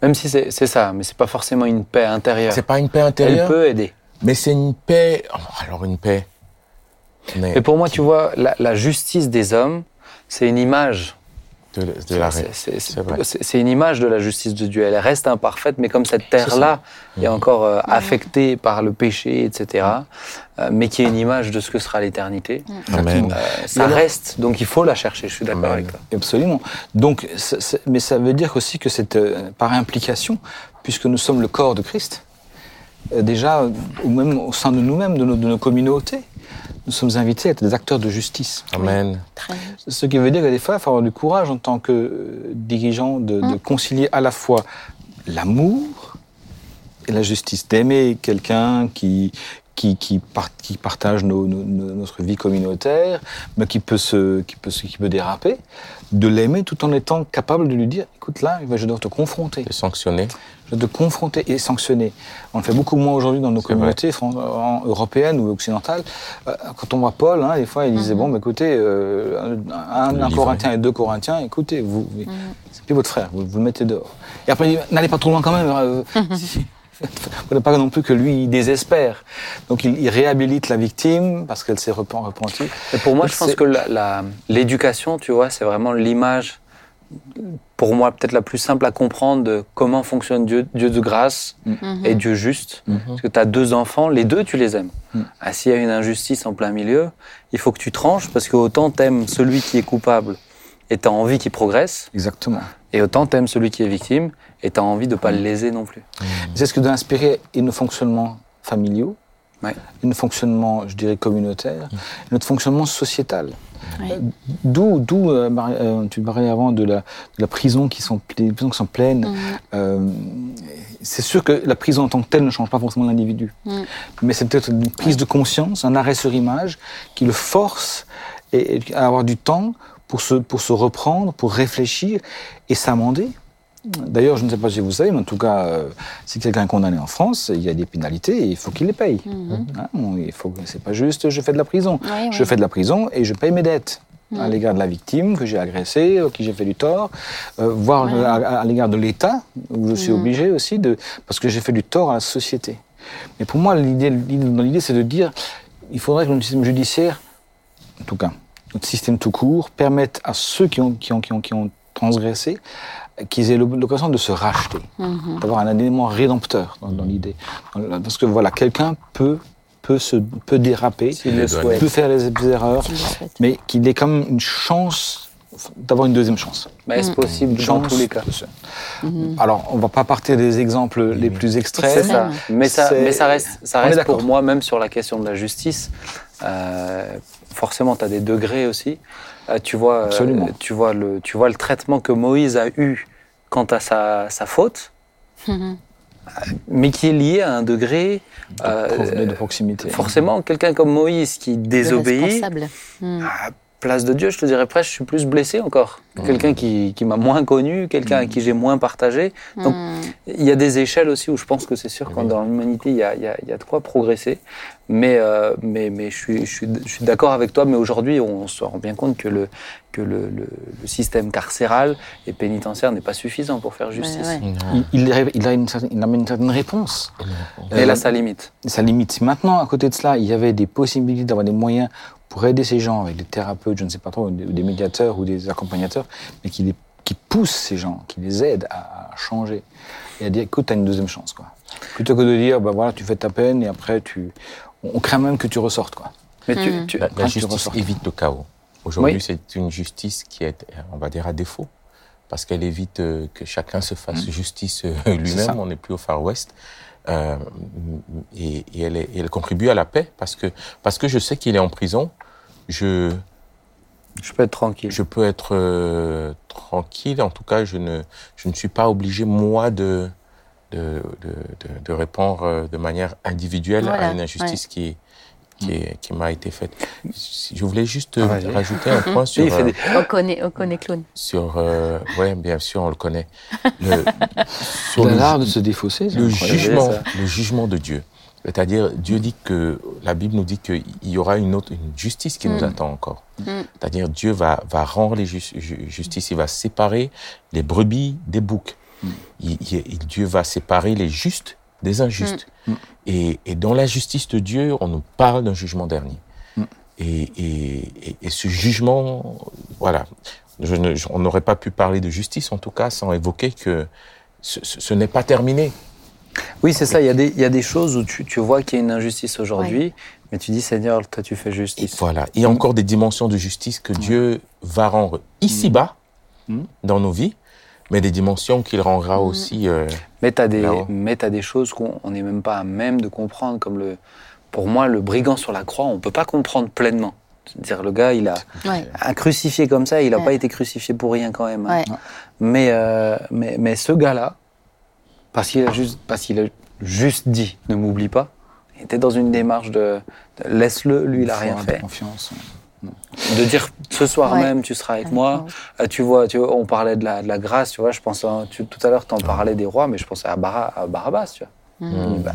Même si c'est c'est ça, mais c'est pas forcément une paix intérieure. C'est pas une paix Elle intérieure, peut aider. mais c'est une paix. Alors une paix. Mais Et pour moi, tu vois, la, la justice des hommes, c'est une image. De, de la C'est- une image de la justice de Dieu. Elle reste imparfaite, mais comme cette terre-là est encore euh, affectée par le péché, etc., euh, mais qui est une image de ce que sera l'éternité, Amen. euh, ça alors- reste. Donc il faut la chercher. Je suis d'accord avec toi. Absolument. Donc, mais ça veut dire aussi que c'est euh, par implication, puisque nous sommes le corps de Christ, euh, déjà, ou même au sein de nous-mêmes, de nos communautés, nous sommes invités à être des acteurs de justice. Amen. Ce qui veut dire que des fois, il faut avoir du courage en tant que euh, dirigeant de, de concilier à la fois l'amour et la justice, d'aimer quelqu'un qui, qui, qui, par- qui partage nos- nos- nos- notre vie communautaire, mais qui peut, se, qui, peut, se- qui peut déraper, de l'aimer tout en étant capable de lui dire, écoute là, je dois te confronter. De sanctionner. Je dois te confronter et sanctionner. On le fait beaucoup moins aujourd'hui dans nos communautés européennes ou occidentales. Euh, Quand on voit Paul, hein, des fois, il disait, bon, bah, écoutez, euh, un. Corinthien et deux Corinthiens, écoutez, vous, vous- c'est plus votre frère, vous, vous le mettez dehors. Et après, il dit, n'allez pas trop loin quand même. euh, Vous ne pas non plus que lui, il désespère. Donc, il, il réhabilite la victime parce qu'elle s'est repen- repentie. Et pour moi, Donc, je pense que l'éducation, tu vois, c'est vraiment l'image, pour moi, peut-être la plus simple à comprendre de comment fonctionne Dieu, Dieu de grâce Mhm. et Dieu juste. Mhm. Parce que tu as deux enfants, les deux, tu les aimes. Mhm. Ah, S'il y a une injustice en plein milieu, il faut que tu tranches parce que autant t'aimes celui qui est coupable et t'as envie qu'il progresse, Exactement. et autant t'aimes celui qui est victime et t'as envie de pas le léser non plus. C'est ce que doit inspirer et nos fonctionnements familiaux, Ouais. et nos fonctionnements, je dirais, communautaires, et notre fonctionnement sociétal. Euh, D'où, d'où euh, euh, tu parlais avant de la, de la prison qui sont, les prisons qui sont pleines. Euh, c'est sûr que la prison en tant que telle ne change pas forcément l'individu. Mais c'est peut-être une prise de conscience, un arrêt sur image qui le force et, et à avoir du temps pour se, pour se reprendre, pour réfléchir et s'amender. D'ailleurs, je ne sais pas si vous savez, mais en tout cas, euh, si quelqu'un est condamné en France, il y a des pénalités et il faut qu'il les paye. Mhm. Hein, il faut, c'est pas juste je fais de la prison. Je fais de la prison et je paye mes dettes à Mm. l'égard de la victime que j'ai agressée, à qui j'ai fait du tort, euh, voire Ouais. à, à l'égard de l'État, où je suis Mm. obligé aussi de, parce que j'ai fait du tort à la société. Mais pour moi, l'idée, l'idée- c'est de dire, il faudrait que notre système judiciaire, en tout cas, notre système tout court, permette à ceux qui ont, qui ont, qui ont, qui ont transgressé, euh, qu'ils aient l'occasion de se racheter Mhm. d'avoir un élément rédempteur dans, dans l'idée. Parce que voilà, quelqu'un peut, peut, se, peut déraper, souhaite. peut faire les erreurs, mais qu'il ait quand même une chance d'avoir une deuxième chance. Mais est-ce possible dans Chance tous les cas se- Alors, on va pas partir des exemples les plus extrêmes. C'est ça. Mais ça, C'est- mais ça reste, ça pour moi, même sur la question de la justice, euh, forcément, tu as des degrés aussi. Euh, tu, vois, euh, tu, vois le, tu vois le traitement que Moïse a eu quant à sa, sa faute, Mhm. mais qui est lié à un degré. de, euh, de proximité. forcément, quelqu'un comme Moïse qui désobéit, responsable. Place de Dieu, je te dirais presque, je suis plus blessé encore. que Quelqu'un qui, qui m'a moins connu, quelqu'un à qui j'ai moins partagé. Donc, Hmm. il y a des échelles aussi où je pense que c'est sûr que dans l'humanité, il y a, il y, a, il y a de quoi progresser. Mais, euh, mais, mais je suis, je suis, je suis d'accord avec toi. Mais aujourd'hui, on se rend bien compte que le, que le, le, le système carcéral et pénitentiaire n'est pas suffisant pour faire justice. Ouais, ouais. Non. Il, il, il a une certaine, il amène une certaine réponse. Et Euh, là, ça limite. ça limite. Si maintenant, à côté de cela, il y avait des possibilités d'avoir des moyens pour aider ces gens avec des thérapeutes, je ne sais pas trop, ou des, médiateurs ou des accompagnateurs, mais qui, les, qui poussent ces gens, qui les aident à, à changer et à dire, écoute, tu as une deuxième chance. Quoi. Plutôt que de dire, bah voilà, tu fais ta peine et après, tu... on on craint même que tu ressortes. Quoi. Mais tu, Mm. tu, La, tu justice ressors. évite le chaos. Aujourd'hui, Oui. c'est une justice qui est, on va dire, à défaut, parce qu'elle évite euh, que chacun se fasse justice euh, lui-même. On n'est plus au Far West. Euh, et, et elle, est- et elle contribue à la paix, parce que, parce que je sais qu'il est en prison. Je, je peux être tranquille. je peux être euh, tranquille. En tout cas, je ne, je ne suis pas obligé, moi, de, de, de, de, de répondre euh, de manière individuelle Voilà, à une injustice qui, qui, est- qui m'a été faite. Je voulais juste euh, Ah, rajouter un point Oui, sur, euh, des- On connaît, on connaît Clown. sur euh, ouais, bien sûr, on le connaît. Le, sur l'art de se défausser. c'est le incroyable. jugement, ça. le jugement de Dieu. C'est-à-dire, Dieu dit que, la Bible nous dit qu'il y aura une autre, une justice qui nous Mm. attend encore. Mm. C'est-à-dire, Dieu va, va rendre les ju- ju- justices, il va séparer les brebis des boucs. Mm. Il- il- Dieu va séparer les justes des injustes. Et, et dans la justice de Dieu, on nous parle d'un jugement dernier. Et, et, et, et ce jugement, voilà, je ne- je- on n'aurait pas pu parler de justice, en tout cas, sans évoquer que ce, ce- ce n'est pas terminé. Oui, c'est ça. Il y, a des, il y a des choses où tu, tu vois qu'il y a une injustice aujourd'hui, mais tu dis, Seigneur, toi, tu fais Et justice. voilà. Il y a encore des dimensions de justice que Dieu va rendre ici-bas, Mm. dans nos vies, mais des dimensions qu'il rendra aussi. euh, Mais tu as, des- choses qu'on n'est même pas à même de comprendre, comme le, pour moi, le brigand sur la croix, on ne peut pas comprendre pleinement. C'est-à-dire, le gars, il a Ouais. un crucifié comme ça, il n'a Ouais. pas été crucifié pour rien quand même. hein. Ouais. Mais, euh, mais, mais ce gars-là, parce qu'il a juste, parce qu'il a juste dit, ne m'oublie pas, il était dans une démarche de, de laisse-le, lui, il a rien de fait. Confiance. De dire ce soir Ouais. même, tu seras avec moi. Euh, tu vois, tu vois, on parlait de la, de la grâce, tu vois. Je pense, à- tu- tout à l'heure, tu en parlais des rois, mais je pensais à, Bara- à Barabbas, tu vois. Mm. Bah,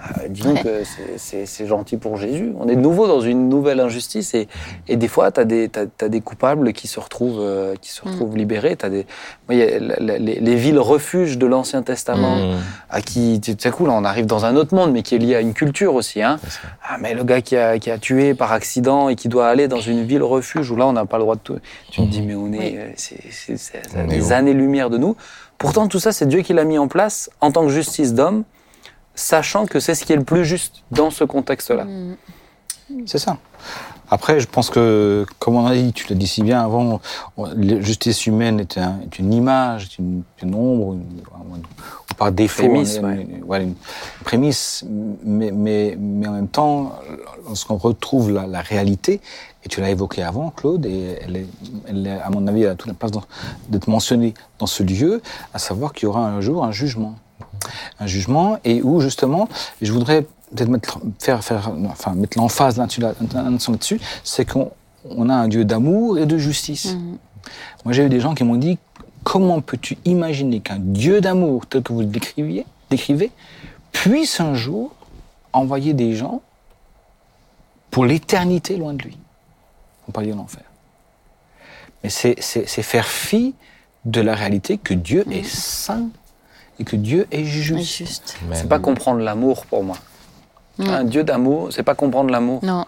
euh, dis donc Ouais. que c'est- gentil pour Jésus. On est de nouveau dans une nouvelle injustice et, et des fois, tu as, des coupables qui se retrouvent, euh, qui se Mm. retrouvent libérés. T'as des, la- les, les villes refuges de l'Ancien Testament, mm, à qui, tu sais, cool, on arrive dans un autre monde, mais qui est lié à une culture aussi. Hein. Ah, mais le gars qui a, qui a tué par accident et qui doit aller dans une ville refuge où là, on n'a pas le droit de tout. Tu te dis, mais on est, euh, c'est des années-lumière de nous. Pourtant, tout ça, c'est Dieu qui l'a mis en place en tant que justice d'homme, sachant que c'est ce qui est le plus juste dans ce contexte-là. Mm. C'est ça. Après, je pense que, comme on a dit, tu l'as dit si bien avant, la justice humaine est, un- est une image, est une, une ombre, une- ou par défaut, Prémisse, ouais. une, prémisse, mais, mais, mais en même temps, lorsqu'on retrouve la, la réalité, et tu l'as évoqué avant, Claude, et elle est, elle est, à mon avis, elle a toute la place d'être mentionnée dans ce lieu, à savoir qu'il y aura un jour un jugement. Un jugement, et où justement, je voudrais peut-être mettre, faire, faire, enfin, mettre l'emphase là-dessus, là, là-dessus, c'est qu'on on a un Dieu d'amour et de justice. Mm. Moi, j'ai eu des gens qui m'ont dit comment peux-tu imaginer qu'un Dieu d'amour, tel que vous le décriviez, décrivez, puisse un jour envoyer des gens pour l'éternité loin de lui? Vous parliez de l'enfer. Mais c'est faire fi de la réalité que Dieu est saint et que Dieu est juste. juste. C'est pas comprendre l'amour pour moi. Un Dieu d'amour, c'est pas comprendre l'amour. Non.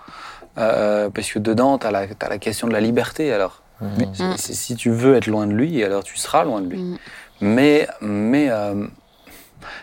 Euh, parce que dedans, tu as, la question de la liberté alors. Mm. C'est- c'est- si tu veux être loin de lui, alors tu seras loin de lui. Mm. Mais, mais euh,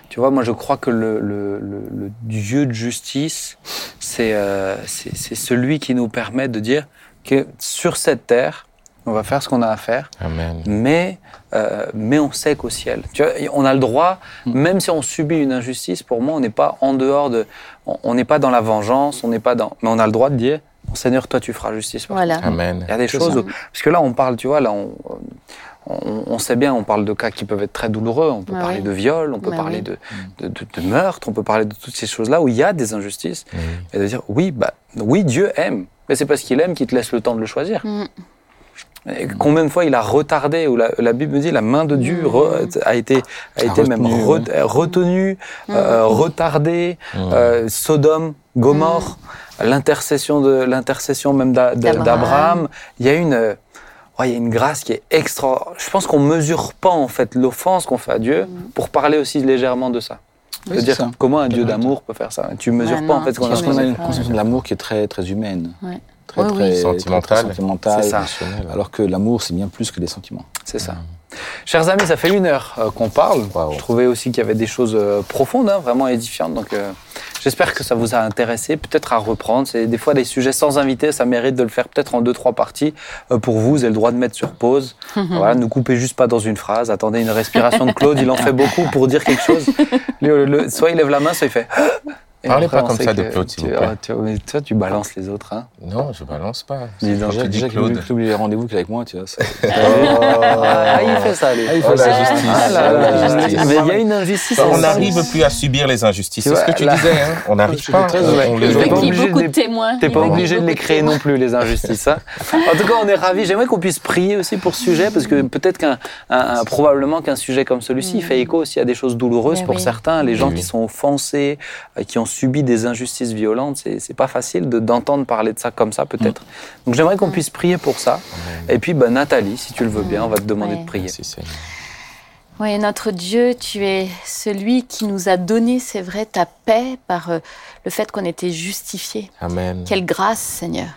tu vois, moi je crois que le, le- le- le Dieu de justice, c'est euh, c'est celui qui nous permet de dire que sur cette terre, on va faire ce qu'on a à faire, Amen. mais, euh, mais on sait qu'au ciel. Tu vois, on a le droit, même si on subit une injustice, pour moi, on n'est pas en dehors de. on- n'est pas dans la vengeance, on n'est pas dans. Mais on a le droit de dire Seigneur, toi, tu feras justice. Voilà. Amen. il y a des choses où- parce que là on parle, tu vois, là on, on, on sait bien, on parle de cas qui peuvent être très douloureux. On peut Ah parler oui. de viol, on peut parler oui. de, de, de- de meurtre, on peut parler de toutes ces choses-là où il y a des injustices. Oui. Et de dire, oui, bah, oui, Dieu aime. Mais c'est parce qu'il aime qu'il te laisse le temps de le choisir. Mm. Et combien de fois il a retardé, ou la, la Bible me dit, la main de Dieu Mm. re- a été, a A été même retenu, re- euh, retenue, euh, retardée. Mm. Euh, Sodome, Gomorre, l'intercession de l'intercession même D'Abraham. Il y a une, ouais, il y a une grâce qui est extra. Je pense qu'on mesure pas en fait l'offense qu'on fait à Dieu pour parler aussi légèrement de ça. Oui, dire ça. comment un Dieu d'amour peut faire ça. Tu mesures Ouais, pas en non, fait ce qu'on a Parce qu'on a mesures une pas. conception de l'amour qui est très, très humaine. Ouais. Très, Oui, oui. très, Sentimentale. très ça. Alors que l'amour, c'est bien plus que des sentiments. C'est ça. Chers amis, ça fait une heure euh, qu'on parle. Waouh. Je trouvais aussi qu'il y avait des choses euh, profondes, hein, vraiment édifiantes. Donc, euh, j'espère que ça vous a intéressé, peut-être à reprendre. C'est des fois des sujets sans invité, ça mérite de le faire peut-être en deux, trois parties. Euh, pour vous, vous avez le droit de mettre sur pause. voilà, ne coupez juste pas dans une phrase. Attendez une respiration de Claude, il en fait beaucoup pour dire quelque chose. Le- le- soit il lève la main, soit il fait. Et Parlez après, pas comme ça de Claude, s'il tu- vous plaît. ah, tu, mais toi, tu balances les autres. Hein. Non, je balance pas. Dis Je Déjà, dis déjà Claude. Claude. Claude, les rendez-vous qu'il a avec moi, tu vois. Ah, il fait ça, lui. il Oh, fait ça. la justice. Ah là là, La la justice. justice. Mais il y a une injustice. On n'arrive plus à subir les injustices. Tu C'est ce que tu là- disais. Hein on n'arrive pas. très on- les Il beaucoup de témoins. T'es Il pas obligé de les créer non plus, les injustices. hein. En tout cas, on est ravis. J'aimerais qu'on puisse prier aussi pour ce sujet, parce que peut-être qu'un, un- un- probablement qu'un sujet comme celui-ci il fait écho aussi à des choses douloureuses Mais pour certains. Les gens Oui. qui sont offensés, euh, qui ont subi des injustices violentes, c'est, pas facile de, d'entendre parler de ça comme ça, peut-être. Donc j'aimerais qu'on puisse prier pour ça. Et puis, bah, Nathalie, si tu le veux bien, on va te demander Ouais. de prier. Merci. Oui, notre Dieu, tu es celui qui nous a donné, c'est vrai, ta paix par euh, le fait qu'on était justifiés. Amen. Quelle grâce, Seigneur.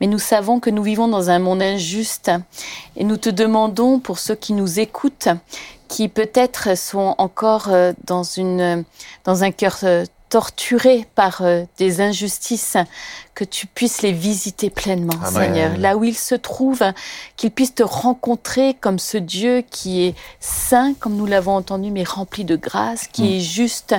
Mais nous savons que nous vivons dans un monde injuste et nous te demandons pour ceux qui nous écoutent, qui peut-être sont encore euh, dans, une, dans un cœur euh, torturé par euh, des injustices, que tu puisses les visiter pleinement, Amen. Seigneur. Là où ils se trouvent, qu'ils puissent te rencontrer comme ce Dieu qui est saint, comme nous l'avons entendu, mais rempli de grâce, qui est juste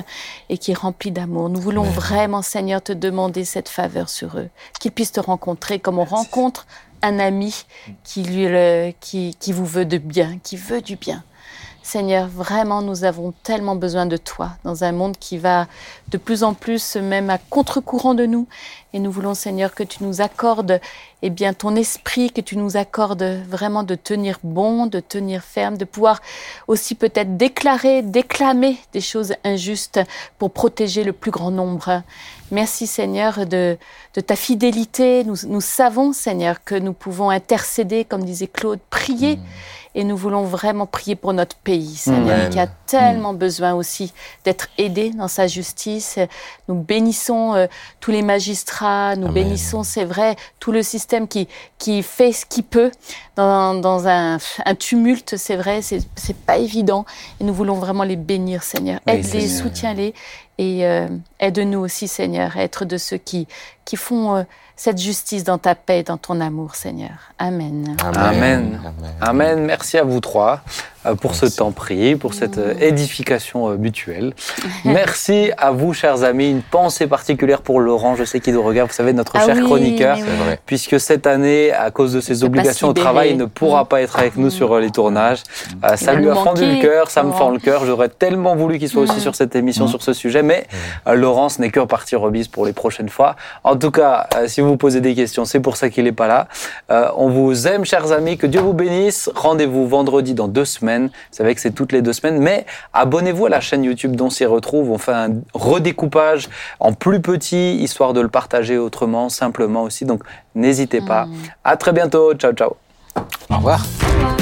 et qui est rempli d'amour. Nous voulons Amen. vraiment, Seigneur, te demander cette faveur sur eux, qu'ils puissent te rencontrer comme on rencontre un ami qui, lui, le- qui, qui vous veut de bien, qui veut du bien. Seigneur, vraiment, nous avons tellement besoin de toi dans un monde qui va de plus en plus même à contre-courant de nous. Et nous voulons, Seigneur, que tu nous accordes eh bien, ton esprit, que tu nous accordes vraiment de tenir bon, de tenir ferme, de pouvoir aussi peut-être déclarer, déclamer des choses injustes pour protéger le plus grand nombre. Merci Seigneur de, ta fidélité. Nous, nous savons Seigneur que nous pouvons intercéder, comme disait Claude, prier. Et nous voulons vraiment prier pour notre pays, Seigneur, qui a tellement besoin aussi d'être aidé dans sa justice. Nous bénissons euh, tous les magistrats, nous Amen. bénissons, c'est vrai, tout le système qui, qui fait ce qu'il peut dans, dans un, un tumulte, c'est vrai, c'est c'est pas évident. Et nous voulons vraiment les bénir, Seigneur. Oui, Aide-les, soutiens-les et euh, aide-nous aussi, Seigneur, à être de ceux qui, qui font euh, cette justice dans ta paix et dans ton amour, Seigneur. Amen. Amen. Amen. Merci à vous trois euh, pour ce temps prié, pour cette euh, édification euh, mutuelle. Merci à vous, chers amis. Une pensée particulière pour Laurent, je sais qu'il nous regarde, vous savez, notre Ah cher oui, chroniqueur. vrai. Puisque cette année, à cause de ses obligations au travail, il ne pourra Mm. pas être avec nous sur les tournages. Euh, ça lui a fendu le cœur, ça me Laurent. fend le cœur. J'aurais tellement voulu qu'il soit aussi Mm. sur cette émission, sur ce sujet. Mais euh, Laurent, ce n'est que partie remise pour les prochaines fois. En tout cas, euh, si vous vous posez des questions, c'est pour ça qu'il n'est pas là. On vous aime, chers amis. Que Dieu vous bénisse. Rendez-vous vendredi dans deux semaines. Vous savez que c'est toutes les deux semaines. Mais abonnez-vous à la chaîne YouTube dont s'y retrouve. On fait un redécoupage en plus petit, histoire de le partager autrement, simplement aussi. Donc, n'hésitez pas. À très bientôt. Ciao, ciao. Au revoir. Au revoir.